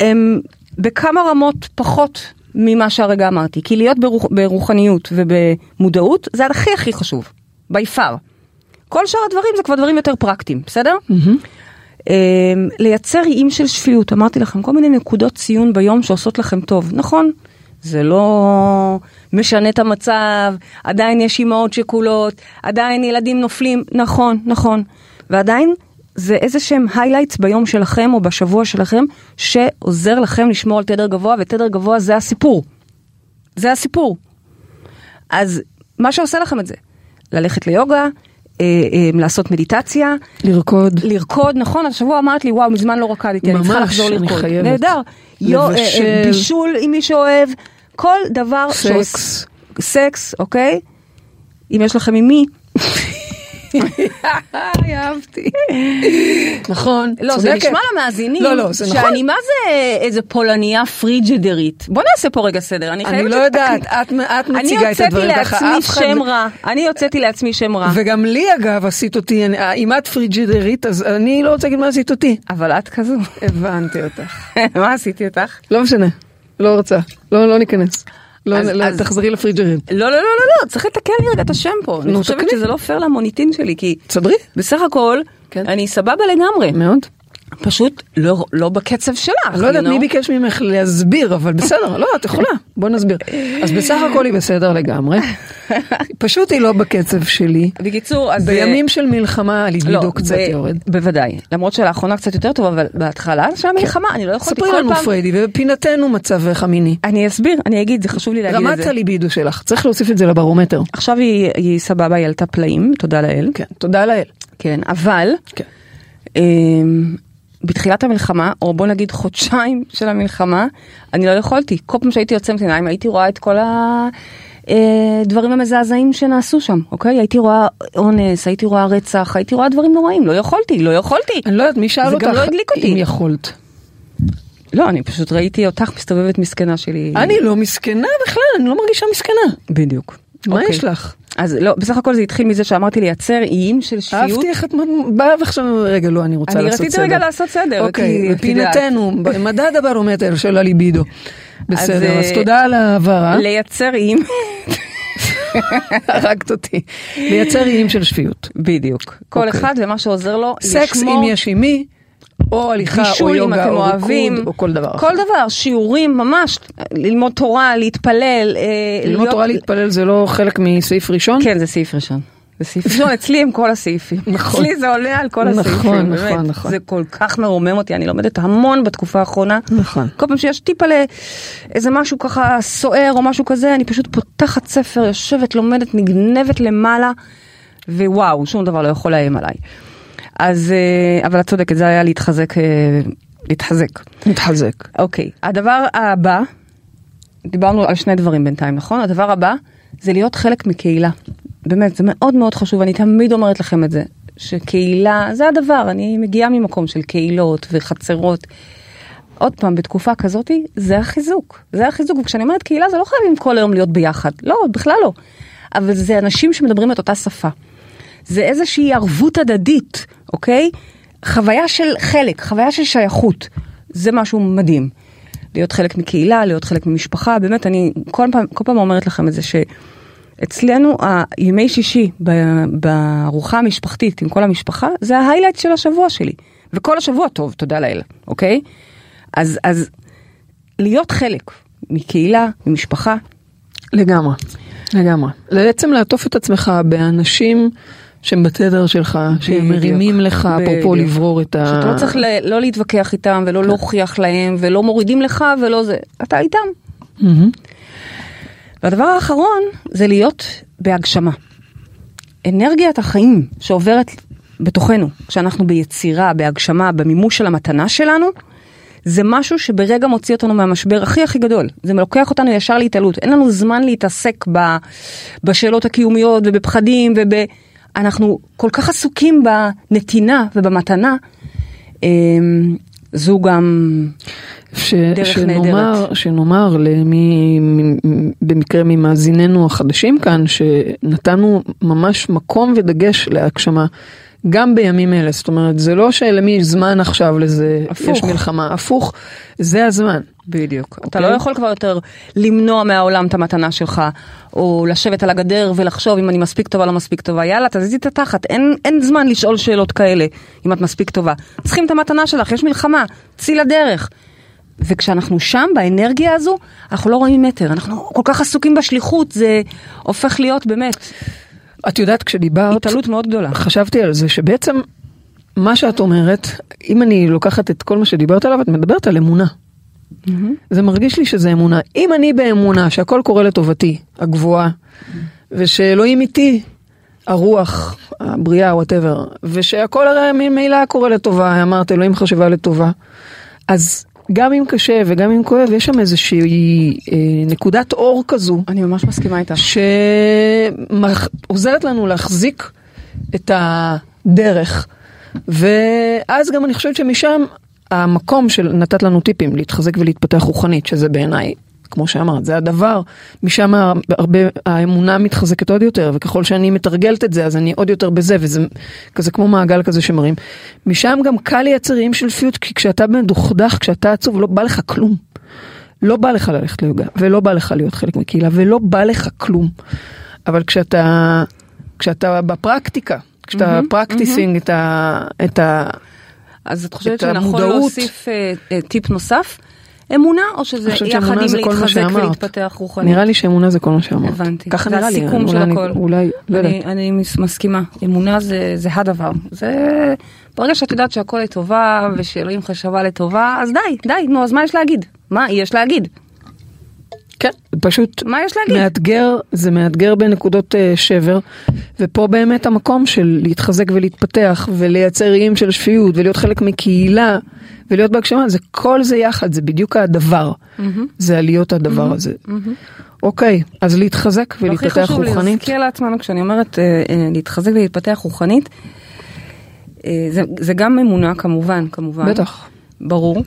הם בכמה רמות פחות ממה שהרגע אמרתי, כי להיות ברוח, ברוחניות ובמודעות זה הכי הכי חשוב, by far. כל שאר הדברים זה כבר דברים יותר פרקטיים, בסדר? Um, לייצר איים של שפיות, אמרתי לכם, כל מיני נקודות ציון ביום שעושות לכם טוב, נכון? זה לא משנה את המצב, עדיין יש אימהות שכולות, עדיין ילדים נופלים, נכון, נכון. ועדיין זה איזה שהם highlights ביום שלכם או בשבוע שלכם, שעוזר לכם לשמור על תדר גבוה, ותדר גבוה זה הסיפור. זה הסיפור. אז מה שעושה לכם את זה, ללכת ליוגה, לעשות מדיטציה, לרקוד. לרקוד, נכון, השבוע אמרת לי, וואו, מזמן לא רקדתי, אני צריכה ממש, לחזור אני לרקוד. חייבת. נהדר. אה, אה. בישול עם מי שאוהב, כל דבר סקס. סקס, אוקיי? אם יש לכם עם מי. אהבתי. נכון, לא, זה. נשמע למאזינים, לא, לא, זה נכון. שאני מה זה איזה פולניה פריג'דרית. בוא נעשה פה רגע סדר, אני אני. לא יודעת, את אני מציגה את הוצאתי הדברים ככה, לעצמי אף אחד... שם רע, אני הוצאתי לעצמי שם רע, וגם לי אגב עשית אותי, אני- אם את פריג'ידרית, אז אני לא רוצה להגיד מה עשית אותי. אבל את כזו. הבנתי אותך. מה עשיתי אותך? לא משנה, לא רוצה, לא לא ניכנס. לא, אז- לא, אז- תחזרי לפריג'ידרית. לא, לא, לא, לא, לא, צריך לתקן לי רגע את השם פה. אני חושבת. שזה לא פייר למוניטין שלי, כי תסדרי. בסך הכל, כן. אני סבבה לגמרי. מאוד. פשוט לא, לא בקצב שלך. לא יודעת? מי ביקש ממך להסביר, אבל בסדר, לא, את יכולה, בוא נסביר. אז בסך הכל היא בסדר לגמרי. פשוט היא לא בקצב שלי. בקיצור, אז... בימים של מלחמה הליבידו לא, קצת ב- יורד. בוודאי. למרות שלאחרונה קצת יותר טוב, אבל בהתחלה של המלחמה, אני לא יכולתי ספרי כל לנו פעם... פריידי, ובפינתנו מצבך המיני. אני אסביר, אני אגיד, זה חשוב לי להגיד את רמת זה. הליבידו שלך, צריך להוסיף את זה לברומטר. עכשיו היא, היא סבבה, היא עלתה פלאים, תודה לאל. כן, תודה לאל. כן, אבל כן. אמ, בתחילת המלחמה, או בוא נגיד חודשיים של המלחמה, אני לא יכולתי. כל פעם שהייתי יוצאת עיניים הייתי רואה את כל הדברים המזעזעים שנעשו שם, אוקיי? הייתי רואה אונס, הייתי רואה רצח, הייתי רואה דברים נוראים, לא יכולתי, לא יכולתי. אני לא יודעת, מי שאל זה אותך גם לא הדליק אותי. אם יכולת. לא, אני פשוט ראיתי אותך מסתובבת מסכנה שלי. אני לא מסכנה בכלל, אני לא מרגישה מסכנה. בדיוק. מה אוקיי. יש לך? אז לא, בסך הכל זה התחיל מזה שאמרתי לייצר איים של שפיות. אהבתי איך את באה ועכשיו, רגע, לא, אני רוצה אני לעשות סדר. רציתי רגע לעשות סדר, אוקיי. פינתנו, מדד הברומטר של הליבידו. בסדר, אז אה, תודה על ההבהרה, לייצר איים. הרגת אותי. לייצר איים של שפיות. בדיוק. כל אוקיי. אחד ומה שעוזר לו סקס לשמור אם יש עם מי, או הליכה, או בישול יוגה, או אוהבים, ריקוד, או כל דבר. כל דבר, שיעורים ממש, ללמוד תורה, להתפלל. אה, ללמוד להיות- תורה להתפלל זה לא חלק מסעיף ראשון? כן, זה סעיף ראשון. וסעיף ראשון אצלי הם כל הסעיפים. נכון. אצלי זה עולה על כל נכון, הסעיפים. נכון, באמת. נכון. זה כל כך מרומם אותי, אני לומדת המון בתקופה האחרונה. נכון. כל פעם שיש טיפה לאיזה משהו ככה סוער או משהו כזה, אני פשוט פותחת ספר, יושבת, לומדת, נגנבת למעלה, ווואו, שום דבר לא יכול לאיים עליי. אז, אה, אבל את צודקת, זה היה להתחזק, אה, להתחזק. מתחזק. אוקיי, הדבר הבא, דיברנו על שני דברים בינתיים, נכון? הדבר הבא זה להיות חלק מקהילה. באמת, זה מאוד מאוד חשוב, אני תמיד אומרת לכם את זה, שקהילה זה הדבר, אני מגיעה ממקום של קהילות וחצרות. עוד פעם, בתקופה כזאת, זה החיזוק. זה החיזוק, וכשאני אומרת קהילה, זה לא חייבים כל היום להיות ביחד. לא, בכלל לא. אבל זה אנשים שמדברים את אותה שפה. זה איזושהי ערבות הדדית, אוקיי? חוויה של חלק, חוויה של שייכות. זה משהו מדהים. להיות חלק מקהילה, להיות חלק ממשפחה, באמת, אני כל פעם, כל פעם אומרת לכם את זה, שאצלנו הימי שישי בארוחה המשפחתית עם כל המשפחה, זה ההיילייט של השבוע שלי. וכל השבוע טוב, תודה לאל, אוקיי? אז, אז להיות חלק מקהילה, ממשפחה, לגמרי, לגמרי. בעצם לעטוף את עצמך באנשים שהם בתדר שלך, שהם מרימים לך, אפרופו. לברור את ה... שאתה לא צריך ל- לא להתווכח איתם ולא להוכיח להם ולא מורידים לך ולא זה, אתה איתם. והדבר האחרון זה להיות בהגשמה. אנרגיית החיים שעוברת בתוכנו, כשאנחנו ביצירה, בהגשמה, במימוש של המתנה שלנו, זה משהו שברגע מוציא אותנו מהמשבר הכי הכי גדול. זה לוקח אותנו ישר להתעלות. אין לנו זמן להתעסק ב, בשאלות הקיומיות ובפחדים וב... אנחנו כל כך עסוקים בנתינה ובמתנה. אמ, זו גם ש, דרך שנאמר, נהדרת. שנאמר למי, במקרה ממאזיננו החדשים כאן, שנתנו ממש מקום ודגש להגשמה. גם בימים אלה, זאת אומרת, זה לא שלמי יש זמן עכשיו לזה, הפוך. יש מלחמה, הפוך, זה הזמן. בדיוק. אתה אוקיי. לא יכול כבר יותר למנוע מהעולם את המתנה שלך, או לשבת על הגדר ולחשוב אם אני מספיק טובה לא מספיק טובה. יאללה, תזיזי את התחת, אין, אין זמן לשאול שאלות כאלה, אם את מספיק טובה. צריכים את המתנה שלך, יש מלחמה, צאי לדרך. וכשאנחנו שם, באנרגיה הזו, אנחנו לא רואים מטר, אנחנו כל כך עסוקים בשליחות, זה הופך להיות באמת את יודעת, כשדיברת, התעלות מאוד גדולה. חשבתי על זה שבעצם מה שאת אומרת, אם אני לוקחת את כל מה שדיברת עליו, את מדברת על אמונה. זה מרגיש לי שזה אמונה. אם אני באמונה שהכל קורה לטובתי, הגבוהה, ושאלוהים איתי, הרוח, הבריאה, וואטאבר, ושהכל הרי ממילא קורה לטובה, אמרת אלוהים חשבה לטובה, אז גם אם קשה וגם אם כואב, יש שם איזושהי אה, נקודת אור כזו, אני ממש מסכימה איתך. שעוזרת לנו להחזיק את הדרך. ואז גם אני חושבת שמשם המקום של נתת לנו טיפים להתחזק ולהתפתח רוחנית, שזה בעיניי, כמו שאמרת, זה הדבר, משם הרבה, האמונה מתחזקת עוד יותר, וככל שאני מתרגלת את זה, אז אני עוד יותר בזה, וזה כזה כמו מעגל כזה שמראים. משם גם קל לייצר איים של פיוט, כי כשאתה מדוכדך, כשאתה עצוב, לא בא לך כלום. לא בא לך ללכת ליוגה, ולא בא לך להיות חלק מקהילה, ולא בא לך כלום. אבל כשאתה, כשאתה בפרקטיקה, כשאתה פרקטיסינג את ה... את ה אז את חושבת את שנכון המודעות. להוסיף אה, אה, טיפ נוסף? אמונה, או שזה יחד עם זה להתחזק. ולהתפתח רוחנית? נראה לי שאמונה זה כל מה שאמרת. הבנתי. ככה זה נראה לי. הסיכום של אני- הכל. אולי, לא יודעת. אני, אני מס- מסכימה, אמונה זה, זה הדבר. זה... ברגע שאת יודעת שהכל לטובה ושאלוהים חשבה לטובה, אז די, די, נו, אז מה יש להגיד? מה יש להגיד? כן, פשוט מה יש להגיד? מאתגר, זה מאתגר בנקודות אה, שבר, ופה באמת המקום של להתחזק ולהתפתח ולייצר איים של שפיות ולהיות חלק מקהילה ולהיות בהגשמה, זה כל זה יחד, זה בדיוק הדבר, זה עליות הדבר הזה. אוקיי, אז להתחזק ולהתפתח חשוב רוחנית. להזכיר לעצמנו כשאני אומרת אה, אה, להתחזק ולהתפתח רוחנית, אה, זה, זה גם אמונה כמובן, כמובן. בטח. ברור.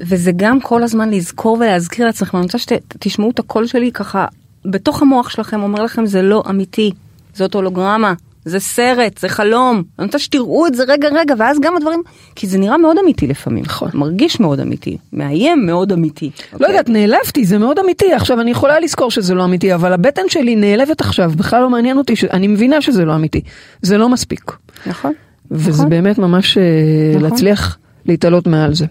וזה גם כל הזמן לזכור ולהזכיר לעצמכם, אני רוצה שתשמעו את הקול שלי ככה בתוך המוח שלכם, אומר לכם זה לא אמיתי, זאת הולוגרמה, זה סרט, זה חלום, אני רוצה שתראו את זה רגע רגע, ואז גם הדברים, כי זה נראה מאוד אמיתי לפעמים, נכון. מרגיש מאוד אמיתי, מאיים מאוד אמיתי. לא אוקיי? יודעת, נעלבתי, זה מאוד אמיתי. עכשיו, אני יכולה לזכור שזה לא אמיתי, אבל הבטן שלי נעלבת עכשיו, בכלל לא מעניין אותי, ש- אני מבינה שזה לא אמיתי. זה לא מספיק. נכון. וזה נכון. באמת ממש אה, נכון. להצליח להתעלות מעל זה.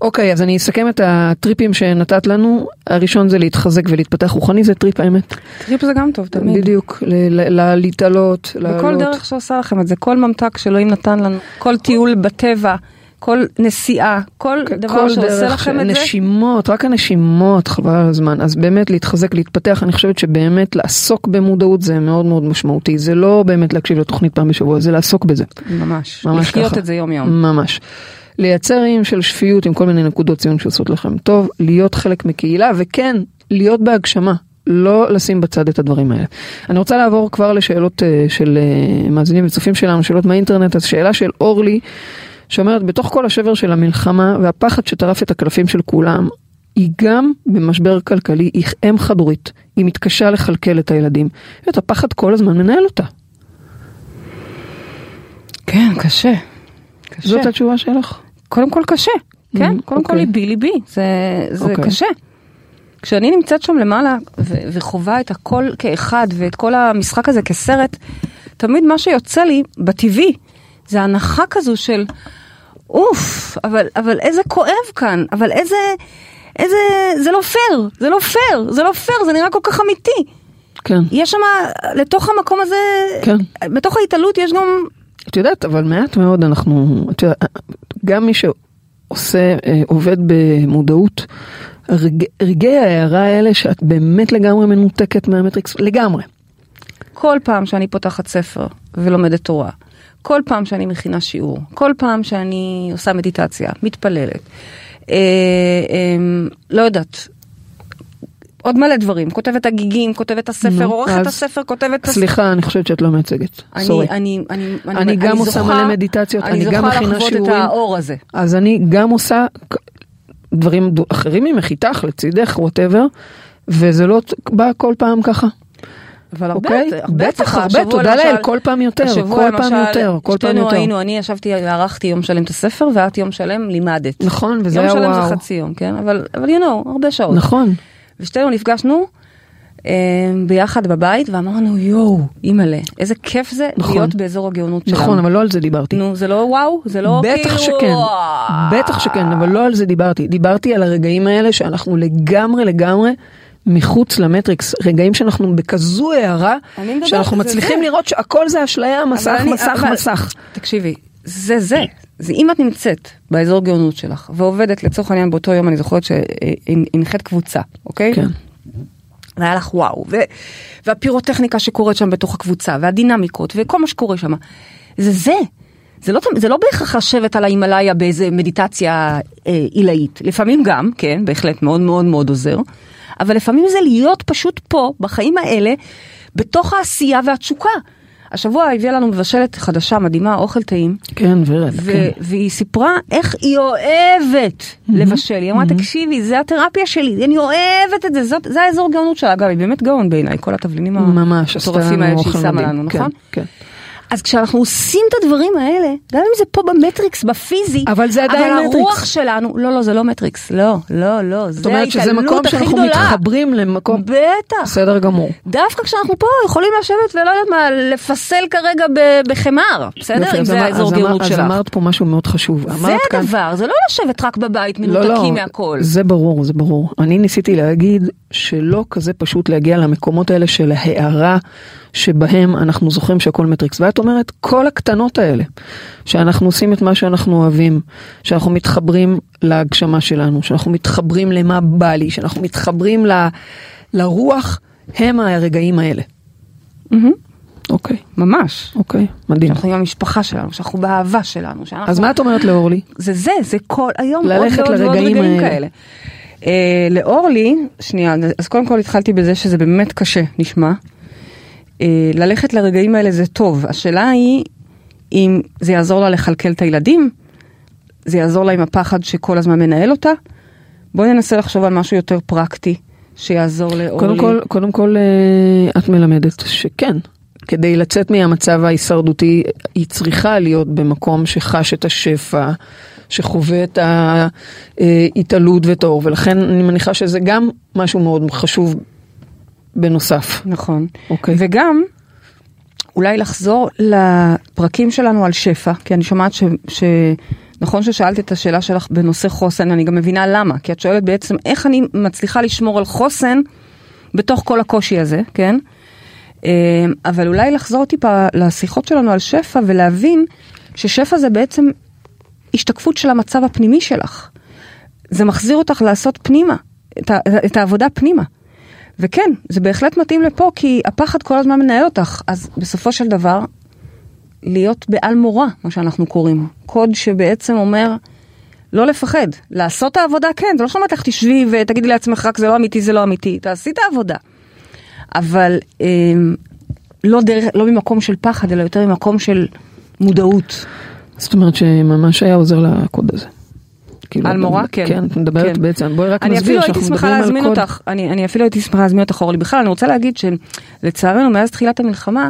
אוקיי, אז אני אסכם את הטריפים שנתת לנו. הראשון זה להתחזק ולהתפתח רוחני, זה טריפ האמת. טריפ זה גם טוב, תמיד. בדיוק, להתעלות, בכל לעלות. דרך שעושה לכם את זה, כל ממתק שאלוהים נתן לנו, כל טיול בטבע, כל נסיעה, כל דבר כל שעושה דרך לכם את זה. נשימות, רק הנשימות, חבל על הזמן. אז באמת להתחזק, להתפתח, אני חושבת שבאמת לעסוק במודעות זה מאוד מאוד משמעותי. זה לא באמת להקשיב לתוכנית פעם בשבוע, זה לעסוק בזה. ממש, ממש לחיות ככה. את זה יום יום. ממש. לייצר איים של שפיות עם כל מיני נקודות ציון שעושות לכם טוב, להיות חלק מקהילה, וכן, להיות בהגשמה. לא לשים בצד את הדברים האלה. אני רוצה לעבור כבר לשאלות אה, של אה, מאזינים וצופים שלנו, שאלות מהאינטרנט, אז שאלה של אורלי, שאומרת, בתוך כל השבר של המלחמה והפחד שטרף את הקלפים של כולם, היא גם במשבר כלכלי, היא אם חד-הורית, היא מתקשה לכלכל את הילדים. את הפחד כל הזמן מנהל אותה. כן, קשה. קשה. זאת התשובה שלך? קודם כל קשה, כן, Mhm, קודם כל אוקיי. ליבי ליבי, זה, זה אוקיי. קשה. כשאני נמצאת שם למעלה ו- וחווה את הכל כאחד ואת כל המשחק הזה כסרט, תמיד מה שיוצא לי בטבעי זה הנחה כזו של אוף, אבל, אבל איזה כואב כאן, אבל איזה, איזה, זה לא פייר, זה לא פייר, זה לא פייר, זה נראה כל כך אמיתי. כן. יש שם, לתוך המקום הזה, כן. בתוך ההתעלות יש גם, את יודעת, אבל מעט מאוד אנחנו, את יודעת, גם מי שעושה, אה, עובד במודעות, הרג, רגעי ההארה האלה שאת באמת לגמרי מנותקת מהמטריקס, לגמרי. כל פעם שאני פותחת ספר ולומדת תורה, כל פעם שאני מכינה שיעור, כל פעם שאני עושה מדיטציה, מתפללת, אה, אה, לא יודעת, עוד מלא דברים, כותבת הגיגים, כותבת הספר, עורכת הספר, כותבת. סליחה, אני חושבת שאת לא מייצגת. אני, סורי. אני, אני, אני גם עושה מלא מדיטציות, אני גם אני מכינה זוכה לחוות את שיעורים. האור הזה. אז אני גם עושה דברים אחרים ממך, איתך, לצידך, ווטאבר, וזה לא בא כל פעם ככה. אבל הרבה, אוקיי? הרבה בטח. הרבה, תודה לאל, כל פעם יותר, השבוע כל פעם למשל, יותר, כל פעם יותר. היינו, אני ישבתי, ערכתי יום שלם את הספר, ואת יום שלם לימדת. נכון, וזה יום היה שלם וואו. זה חצי יום, כן? אבל, אבל you know, הרבה שעות. נכון. ושתינו נפגשנו אה, ביחד בבית ואמרנו יואו, אימא'לה, איזה כיף זה נכון. להיות באזור הגאונות שלנו. נכון, אבל לא על זה דיברתי. נו, זה לא וואו? זה לא בטח כאילו... שכן. בטח שכן, אבל לא על זה דיברתי. דיברתי על הרגעים האלה שאנחנו לגמרי לגמרי מחוץ למטריקס, רגעים שאנחנו בכזו הערה, שאנחנו מצליחים זה. לראות שהכל זה אשליה, מסך, אני- מסך, אבל- מסך. תקשיבי, זה זה. זה אם את נמצאת באזור גאונות שלך ועובדת לצורך העניין באותו יום אני זוכרת שהנחית קבוצה, אוקיי? כן. והיה לך וואו, ו- והפירוטכניקה שקורית שם בתוך הקבוצה, והדינמיקות, וכל מה שקורה שם. זה זה. זה לא, זה לא בהכרח לשבת על ההימאליה באיזה מדיטציה אה, עילאית. לפעמים גם, כן, בהחלט מאוד מאוד מאוד עוזר. אבל לפעמים זה להיות פשוט פה, בחיים האלה, בתוך העשייה והתשוקה. השבוע הביאה לנו מבשלת חדשה, מדהימה, אוכל טעים. כן, ורד, ו- כן. והיא סיפרה איך היא אוהבת לבשל. היא אמרה, תקשיבי, זה התרפיה שלי, אני אוהבת את זה, זאת, זה האזור גאונות שלה. אגב, היא באמת גאון בעיניי, כל התבלינים המטורפים האלה שהיא שמה. לנו, כן, נכון? כן. אז כשאנחנו עושים את הדברים האלה, גם אם זה פה במטריקס, בפיזי, אבל זה עדיין אבל הרוח מטריקס. שלנו, לא, לא, זה לא מטריקס, לא, לא, לא, זאת זה אומרת שזה מקום הכי שאנחנו גדולה. מתחברים למקום, בטח. בסדר גמור. דווקא כשאנחנו פה יכולים לשבת ולא יודעת מה, לפסל כרגע בחמר, בסדר? יופי, אם זה האזור אז אמר- גאונות אז שלך. אמרת פה משהו מאוד חשוב. זה אמרת כאן- הדבר, זה לא לשבת רק בבית לא, מנותקים לא, מהכל. זה ברור, זה ברור. אני ניסיתי להגיד שלא כזה פשוט להגיע למקומות האלה של ההערה שבהם אנחנו זוכרים שהכל מטריקס. ואת אומרת, כל הקטנות האלה, שאנחנו עושים את מה שאנחנו אוהבים, שאנחנו מתחברים להגשמה שלנו, שאנחנו מתחברים למה בא לי, שאנחנו מתחברים ל, לרוח, הם הרגעים האלה. אוקיי, ממש. אוקיי, מדהים. שאנחנו עם המשפחה שלנו, שאנחנו באהבה שלנו, שאנחנו... אז מה את אומרת לאורלי? זה זה, זה כל היום ללכת עוד לרגעים רגעים האלה. כאלה. אה, לאורלי, שנייה, אז קודם כל התחלתי בזה שזה באמת קשה, נשמע. אה, ללכת לרגעים האלה זה טוב, השאלה היא אם זה יעזור לה לכלכל את הילדים, זה יעזור לה עם הפחד שכל הזמן מנהל אותה. בואי ננסה לחשוב על משהו יותר פרקטי שיעזור לאורלי. קודם כל, קודם כל אה, את מלמדת שכן, כדי לצאת מהמצב ההישרדותי, היא צריכה להיות במקום שחש את השפע, שחווה את ההתעלות ואת האור, ולכן אני מניחה שזה גם משהו מאוד חשוב בנוסף. נכון. אוקיי. וגם, אולי לחזור לפרקים שלנו על שפע, כי אני שומעת ש, נכון ששאלת את השאלה שלך בנושא חוסן, אני גם מבינה למה, כי את שואלת בעצם איך אני מצליחה לשמור על חוסן בתוך כל הקושי הזה, כן? אה, אבל אולי לחזור טיפה לשיחות שלנו על שפע ולהבין ששפע זה בעצם השתקפות של המצב הפנימי שלך. זה מחזיר אותך לעשות פנימה, את, את העבודה פנימה. וכן, זה בהחלט מתאים לפה, כי הפחד כל הזמן מנהל אותך, אז בסופו של דבר, להיות בעל מורא, מה שאנחנו קוראים. קוד שבעצם אומר, לא לפחד, לעשות את העבודה, כן, זה לא שאומרת לך תשבי ותגידי לעצמך רק זה לא אמיתי, זה לא אמיתי, תעשי את העבודה. אבל אה, לא, דרך, לא ממקום של פחד, אלא יותר ממקום של מודעות. זאת אומרת שממש היה עוזר לקוד הזה. כאילו, על מורה? כן. כן, את מדברת כן. בעצם, בואי רק אני נסביר אפילו שאנחנו הייתי שמחה מדברים על להזמין קוד. אותך, אני, אני אפילו הייתי שמחה להזמין אותך אורלי. בכלל, אני רוצה להגיד שלצערנו, מאז תחילת המלחמה,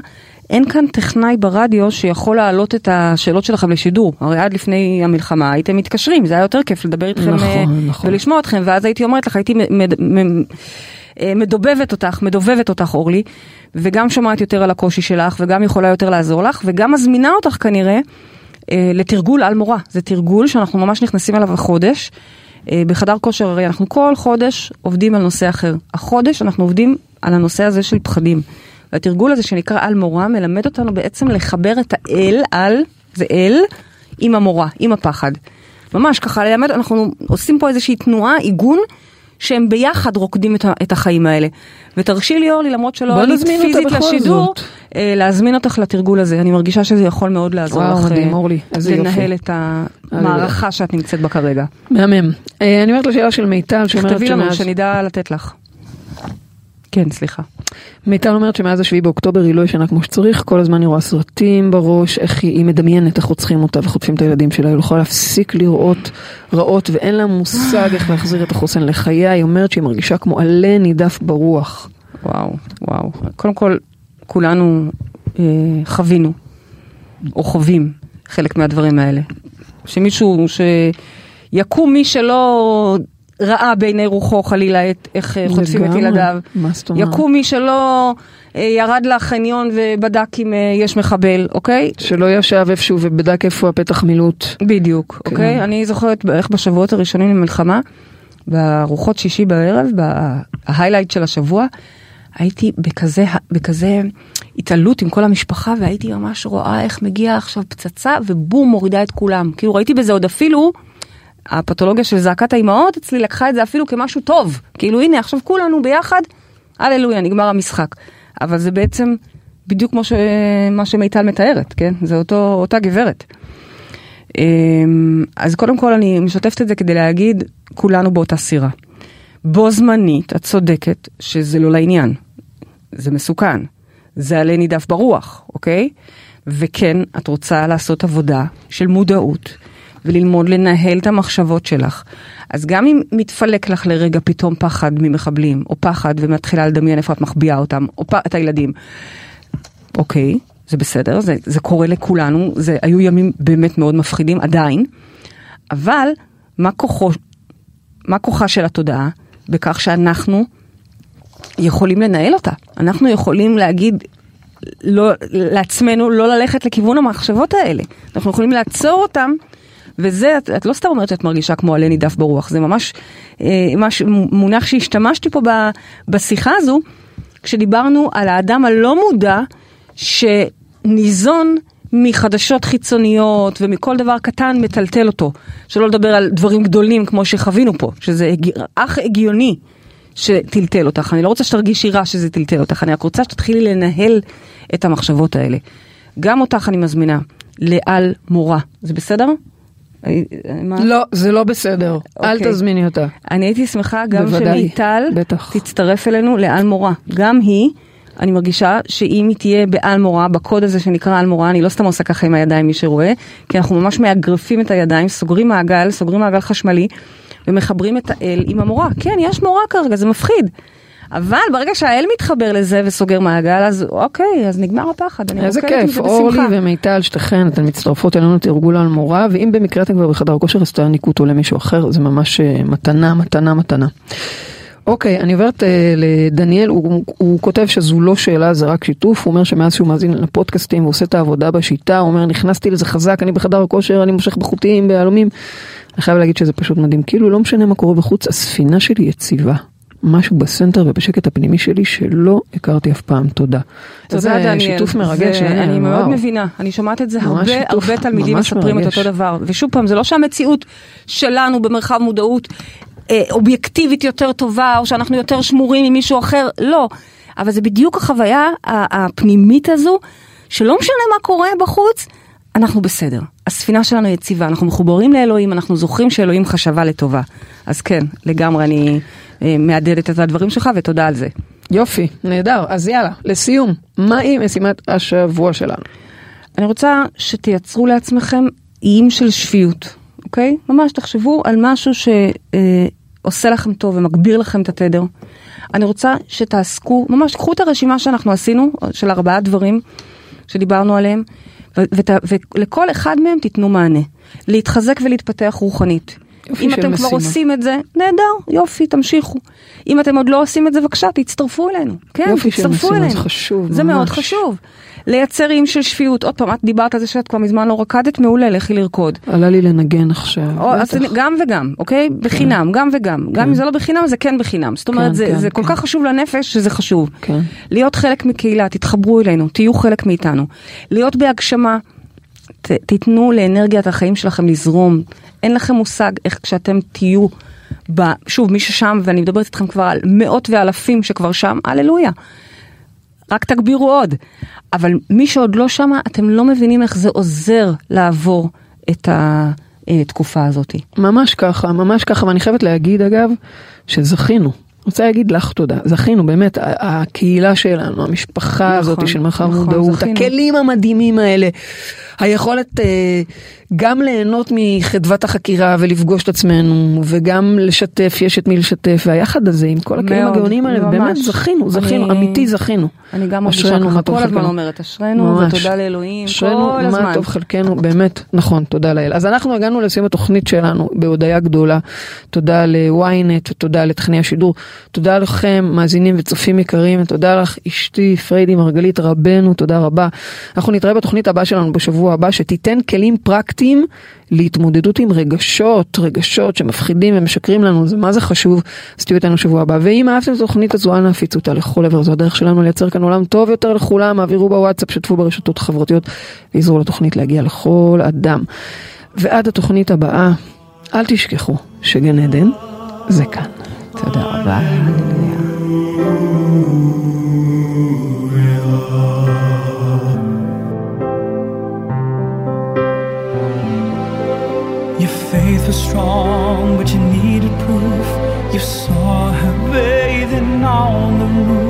אין כאן טכנאי ברדיו שיכול להעלות את השאלות שלכם לשידור. הרי עד לפני המלחמה הייתם מתקשרים, זה היה יותר כיף לדבר איתכם נכון, אה, נכון. ולשמוע אתכם, ואז הייתי אומרת לך, הייתי מד- אה, מדובבת אותך, מדובבת אותך אורלי, וגם שומעת יותר על הקושי שלך, וגם יכולה יותר לעזור לך, וגם מזמינה אותך כנראה אה, לתרגול על מורה. זה תרגול שאנחנו ממש נכנסים אליו החודש. אה, בחדר כושר הרי אנחנו כל חודש עובדים על נושא אחר. החודש אנחנו עובדים על הנושא הזה של פחדים. והתרגול הזה שנקרא על מורה מלמד אותנו בעצם לחבר את האל, על, זה אל, עם המורה, עם הפחד. ממש ככה ללמד, אנחנו עושים פה איזושהי תנועה, עיגון, שהם ביחד רוקדים את, החיים האלה. ותרשי לי אורלי, למרות שלא עלית פיזית לשידור, זאת. אה, להזמין אותך לתרגול הזה. אני מרגישה שזה יכול מאוד לעזור וואו, לך מדהים, אה, אורלי, איזה יופי. לנהל את המערכה שאת נמצאת בה כרגע. מהמם. אה, אני אומרת לשאלה של מיטל, שאומרת תכתבי לנו שמאז... שנדע לתת לך. כן, סליחה. מיטל אומרת שמאז השביעי באוקטובר היא לא ישנה כמו שצריך, כל הזמן היא רואה סרטים בראש, איך היא, היא מדמיינת איך רוצחים אותה וחוטפים את הילדים שלה, היא לא יכולה להפסיק לראות רעות ואין לה מושג איך להחזיר את החוסן לחייה, היא אומרת שהיא מרגישה כמו עלה נידף ברוח. וואו, וואו. קודם כל, כולנו אה, חווינו, או חווים, חלק מהדברים האלה. שמישהו, שיקום מי שלא ראה בעיני רוחו חלילה את איך אה, חוטפים את לגמרי. ילדיו. מה זאת אומרת? יקום מי שלא אה, ירד לחניון ובדק אם אה, יש מחבל, אוקיי? שלא ישב איפשהו ובדק איפה הפתח מילוט. בדיוק, כן. אוקיי? אני זוכרת בערך בשבועות הראשונים למלחמה, בארוחות שישי בערב, בהיילייט של השבוע, הייתי בכזה, בכזה התעלות עם כל המשפחה, והייתי ממש רואה איך מגיעה עכשיו פצצה, ובום, מורידה את כולם. כאילו ראיתי בזה עוד אפילו, הפתולוגיה של זעקת האימהות אצלי לקחה את זה אפילו כמשהו טוב. כאילו הנה, עכשיו כולנו ביחד, הללויה, נגמר המשחק. אבל זה בעצם בדיוק כמו ש... מה שמיטל מתארת, כן? זה אותו, אותה גברת. אמ, אז קודם כל אני משתפת את זה כדי להגיד, כולנו באותה סירה. בו זמנית, את צודקת שזה לא לעניין. זה מסוכן. זה עלה נידף ברוח, אוקיי? וכן, את רוצה לעשות עבודה של מודעות וללמוד לנהל את המחשבות שלך. אז גם אם מתפלק לך לרגע פתאום פחד ממחבלים, או פחד ומתחילה לדמיין איפה את מחביאה אותם, או פ... את הילדים, אוקיי, זה בסדר, זה, זה קורה לכולנו, זה היו ימים באמת מאוד מפחידים עדיין, אבל מה כוחו, מה כוחה של התודעה? בכך שאנחנו יכולים לנהל אותה. אנחנו יכולים להגיד לא, לעצמנו לא ללכת לכיוון המחשבות האלה. אנחנו יכולים לעצור אותם, וזה, את, את לא סתם אומרת שאת מרגישה כמו עלה נידף ברוח, זה ממש אה, מש, מונח שהשתמשתי פה ב, בשיחה הזו, כשדיברנו על האדם הלא מודע, שניזון מחדשות חיצוניות ומכל דבר קטן מטלטל אותו. שלא לדבר על דברים גדולים כמו שחווינו פה, שזה. אך הגיוני שטלטל אותך. אני לא רוצה שתרגישי רע שזה טלטל אותך, אני רק רוצה שתתחילי לנהל את המחשבות האלה. גם אותך אני מזמינה לעל מורה, זה בסדר? מה? לא, זה לא בסדר, אל אוקיי. תזמיני אותה. אני הייתי שמחה גם שמיטל. תצטרף אלינו לעל מורה. גם היא, אני מרגישה שאם היא תהיה בעל מורה, בקוד הזה שנקרא על מורה, אני לא סתם עושה ככה עם הידיים מי שרואה, כי אנחנו ממש מאגרפים את הידיים, סוגרים מעגל, סוגרים מעגל חשמלי, ומחברים את האל עם המורה. כן, יש מורה כרגע, זה מפחיד. אבל ברגע שהאל מתחבר לזה וסוגר מעגל, אז אוקיי, אז נגמר הפחד. אני איזה רוקדת עם כיף, אורלי. ומיטל, שתיכן, אתן מצטרפות אלינו לתרגול על מורה, ואם במקרה אתן כבר בחדר כושר, אז תעניקו אותו למישהו אחר, זה ממש אה, מתנה, מתנה, מתנה. אוקיי, אני עוברת אה, לדניאל, הוא, הוא כותב שזו לא שאלה, זה רק שיתוף, הוא אומר שמאז שהוא מאזין לפודקאסטים ועושה את העבודה בשיטה, הוא אומר נכנסתי לזה חזק, אני בחדר הכושר, אני מושך בחוטים, ביהלומים. אני חייב להגיד שזה פשוט מדהים, כאילו לא משנה מה קורה בחוץ, הספינה שלי יציבה. משהו בסנטר ובשקט הפנימי שלי שלא הכרתי אף פעם, תודה. תודה זה. שיתוף מרגש, אה, אני מאוד. מבינה, אני שומעת את זה הרבה, הרבה תלמידים מספרים את. אותו דבר. ושוב פעם, זה לא שהמציאות שלנו במרחב מודעות אה, אובייקטיבית יותר טובה, או שאנחנו יותר שמורים ממישהו אחר, לא. אבל זה בדיוק החוויה הפנימית הזו, שלא משנה מה קורה בחוץ, אנחנו בסדר. הספינה שלנו יציבה, אנחנו מחוברים לאלוהים, אנחנו זוכרים שאלוהים חשבה לטובה. אז כן, לגמרי אני אה, מהדהדת את הדברים שלך, ותודה על זה. יופי, נהדר. אז יאללה, לסיום, מהי משימת השבוע שלנו? אני רוצה שתייצרו לעצמכם איים של שפיות, אוקיי? ממש תחשבו על משהו שעושה לכם טוב ומגביר לכם את התדר. אני רוצה שתעסקו, ממש קחו את הרשימה שאנחנו עשינו, של ארבעה דברים שדיברנו עליהם, ות- ולכל אחד מהם תיתנו מענה. להתחזק ולהתפתח רוחנית. אם אתם כבר משימה. עושים את זה, נהדר, יופי, תמשיכו. אם אתם עוד לא עושים את זה, בבקשה, תצטרפו אלינו. כן, יופי של תצטרפו משימה, אלינו. זה חשוב, זה מאוד ממש. חשוב. לייצר איים של שפיות. עוד פעם, את דיברת על זה שאת כבר מזמן לא רקדת, מעולה, לכי לרקוד. עלה לי לנגן עכשיו. או, אז. גם וגם, אוקיי? בחינם, גם וגם. גם אם זה לא בחינם, זה כן בחינם. זאת אומרת, כן, זה כן, זה כל כן. כך חשוב לנפש, שזה חשוב. כן. להיות חלק מקהילה, תתחברו אלינו, תהיו חלק מאיתנו. להיות בהגשמה, ת, תיתנו לאנרגיית החיים שלכם לזרום. אין לכם מושג איך כשאתם תהיו, ב, שוב, מי ששם, ואני מדברת איתכם כבר על מאות ואלפים שכבר שם, הללויה. רק תגבירו עוד. אבל מי שעוד לא שם, אתם לא מבינים איך זה עוזר לעבור את התקופה הזאת. ממש ככה, ממש ככה, ואני חייבת להגיד אגב, שזכינו. אני רוצה להגיד לך תודה, זכינו באמת, הקהילה שלנו, המשפחה נכון, הזאת של מרחב נכון, מודעות, זכינו. הכלים המדהימים האלה, היכולת אה, גם ליהנות מחדוות החקירה ולפגוש את עצמנו, וגם לשתף, יש את מי לשתף, והיחד הזה עם כל הכלים הגאונים האלה, ממש. באמת זכינו, זכינו, אני- אמיתי זכינו. אני גם מרגישה ככה, כל הזמן. אומרת אשרינו. ותודה לאלוהים, כל הזמן. מה טוב חלקנו, באמת, נכון, תודה לאל. אז אנחנו הגענו לסיום התוכנית שלנו בהודיה גדולה. תודה ל-ynet, תודה לתכני השידור, תודה לכם, מאזינים וצופים יקרים, תודה לך, אשתי פריידי מרגלית רבנו, תודה רבה. אנחנו נתראה בתוכנית הבאה שלנו בשבוע הבא, שתיתן כלים פרקטיים להתמודדות עם רגשות, רגשות שמפחידים ומשקרים לנו, זה מה זה חשוב, אז תהיו איתנו שבוע הבא. ואם אהבתם את התוכנית הזו, אנא הפיצו אותה לכל עבר, זו הדרך שלנו לייצר כאן עולם טוב יותר לכולם, העבירו בוואטסאפ, שתפו ברשתות החברתיות, ועזרו לתוכנית להגיע לכל אדם. ועד התוכנית הבאה, אל תשכחו שגן עדן זה כאן. תודה רבה. was strong, but you needed proof. You saw her bathing on the roof.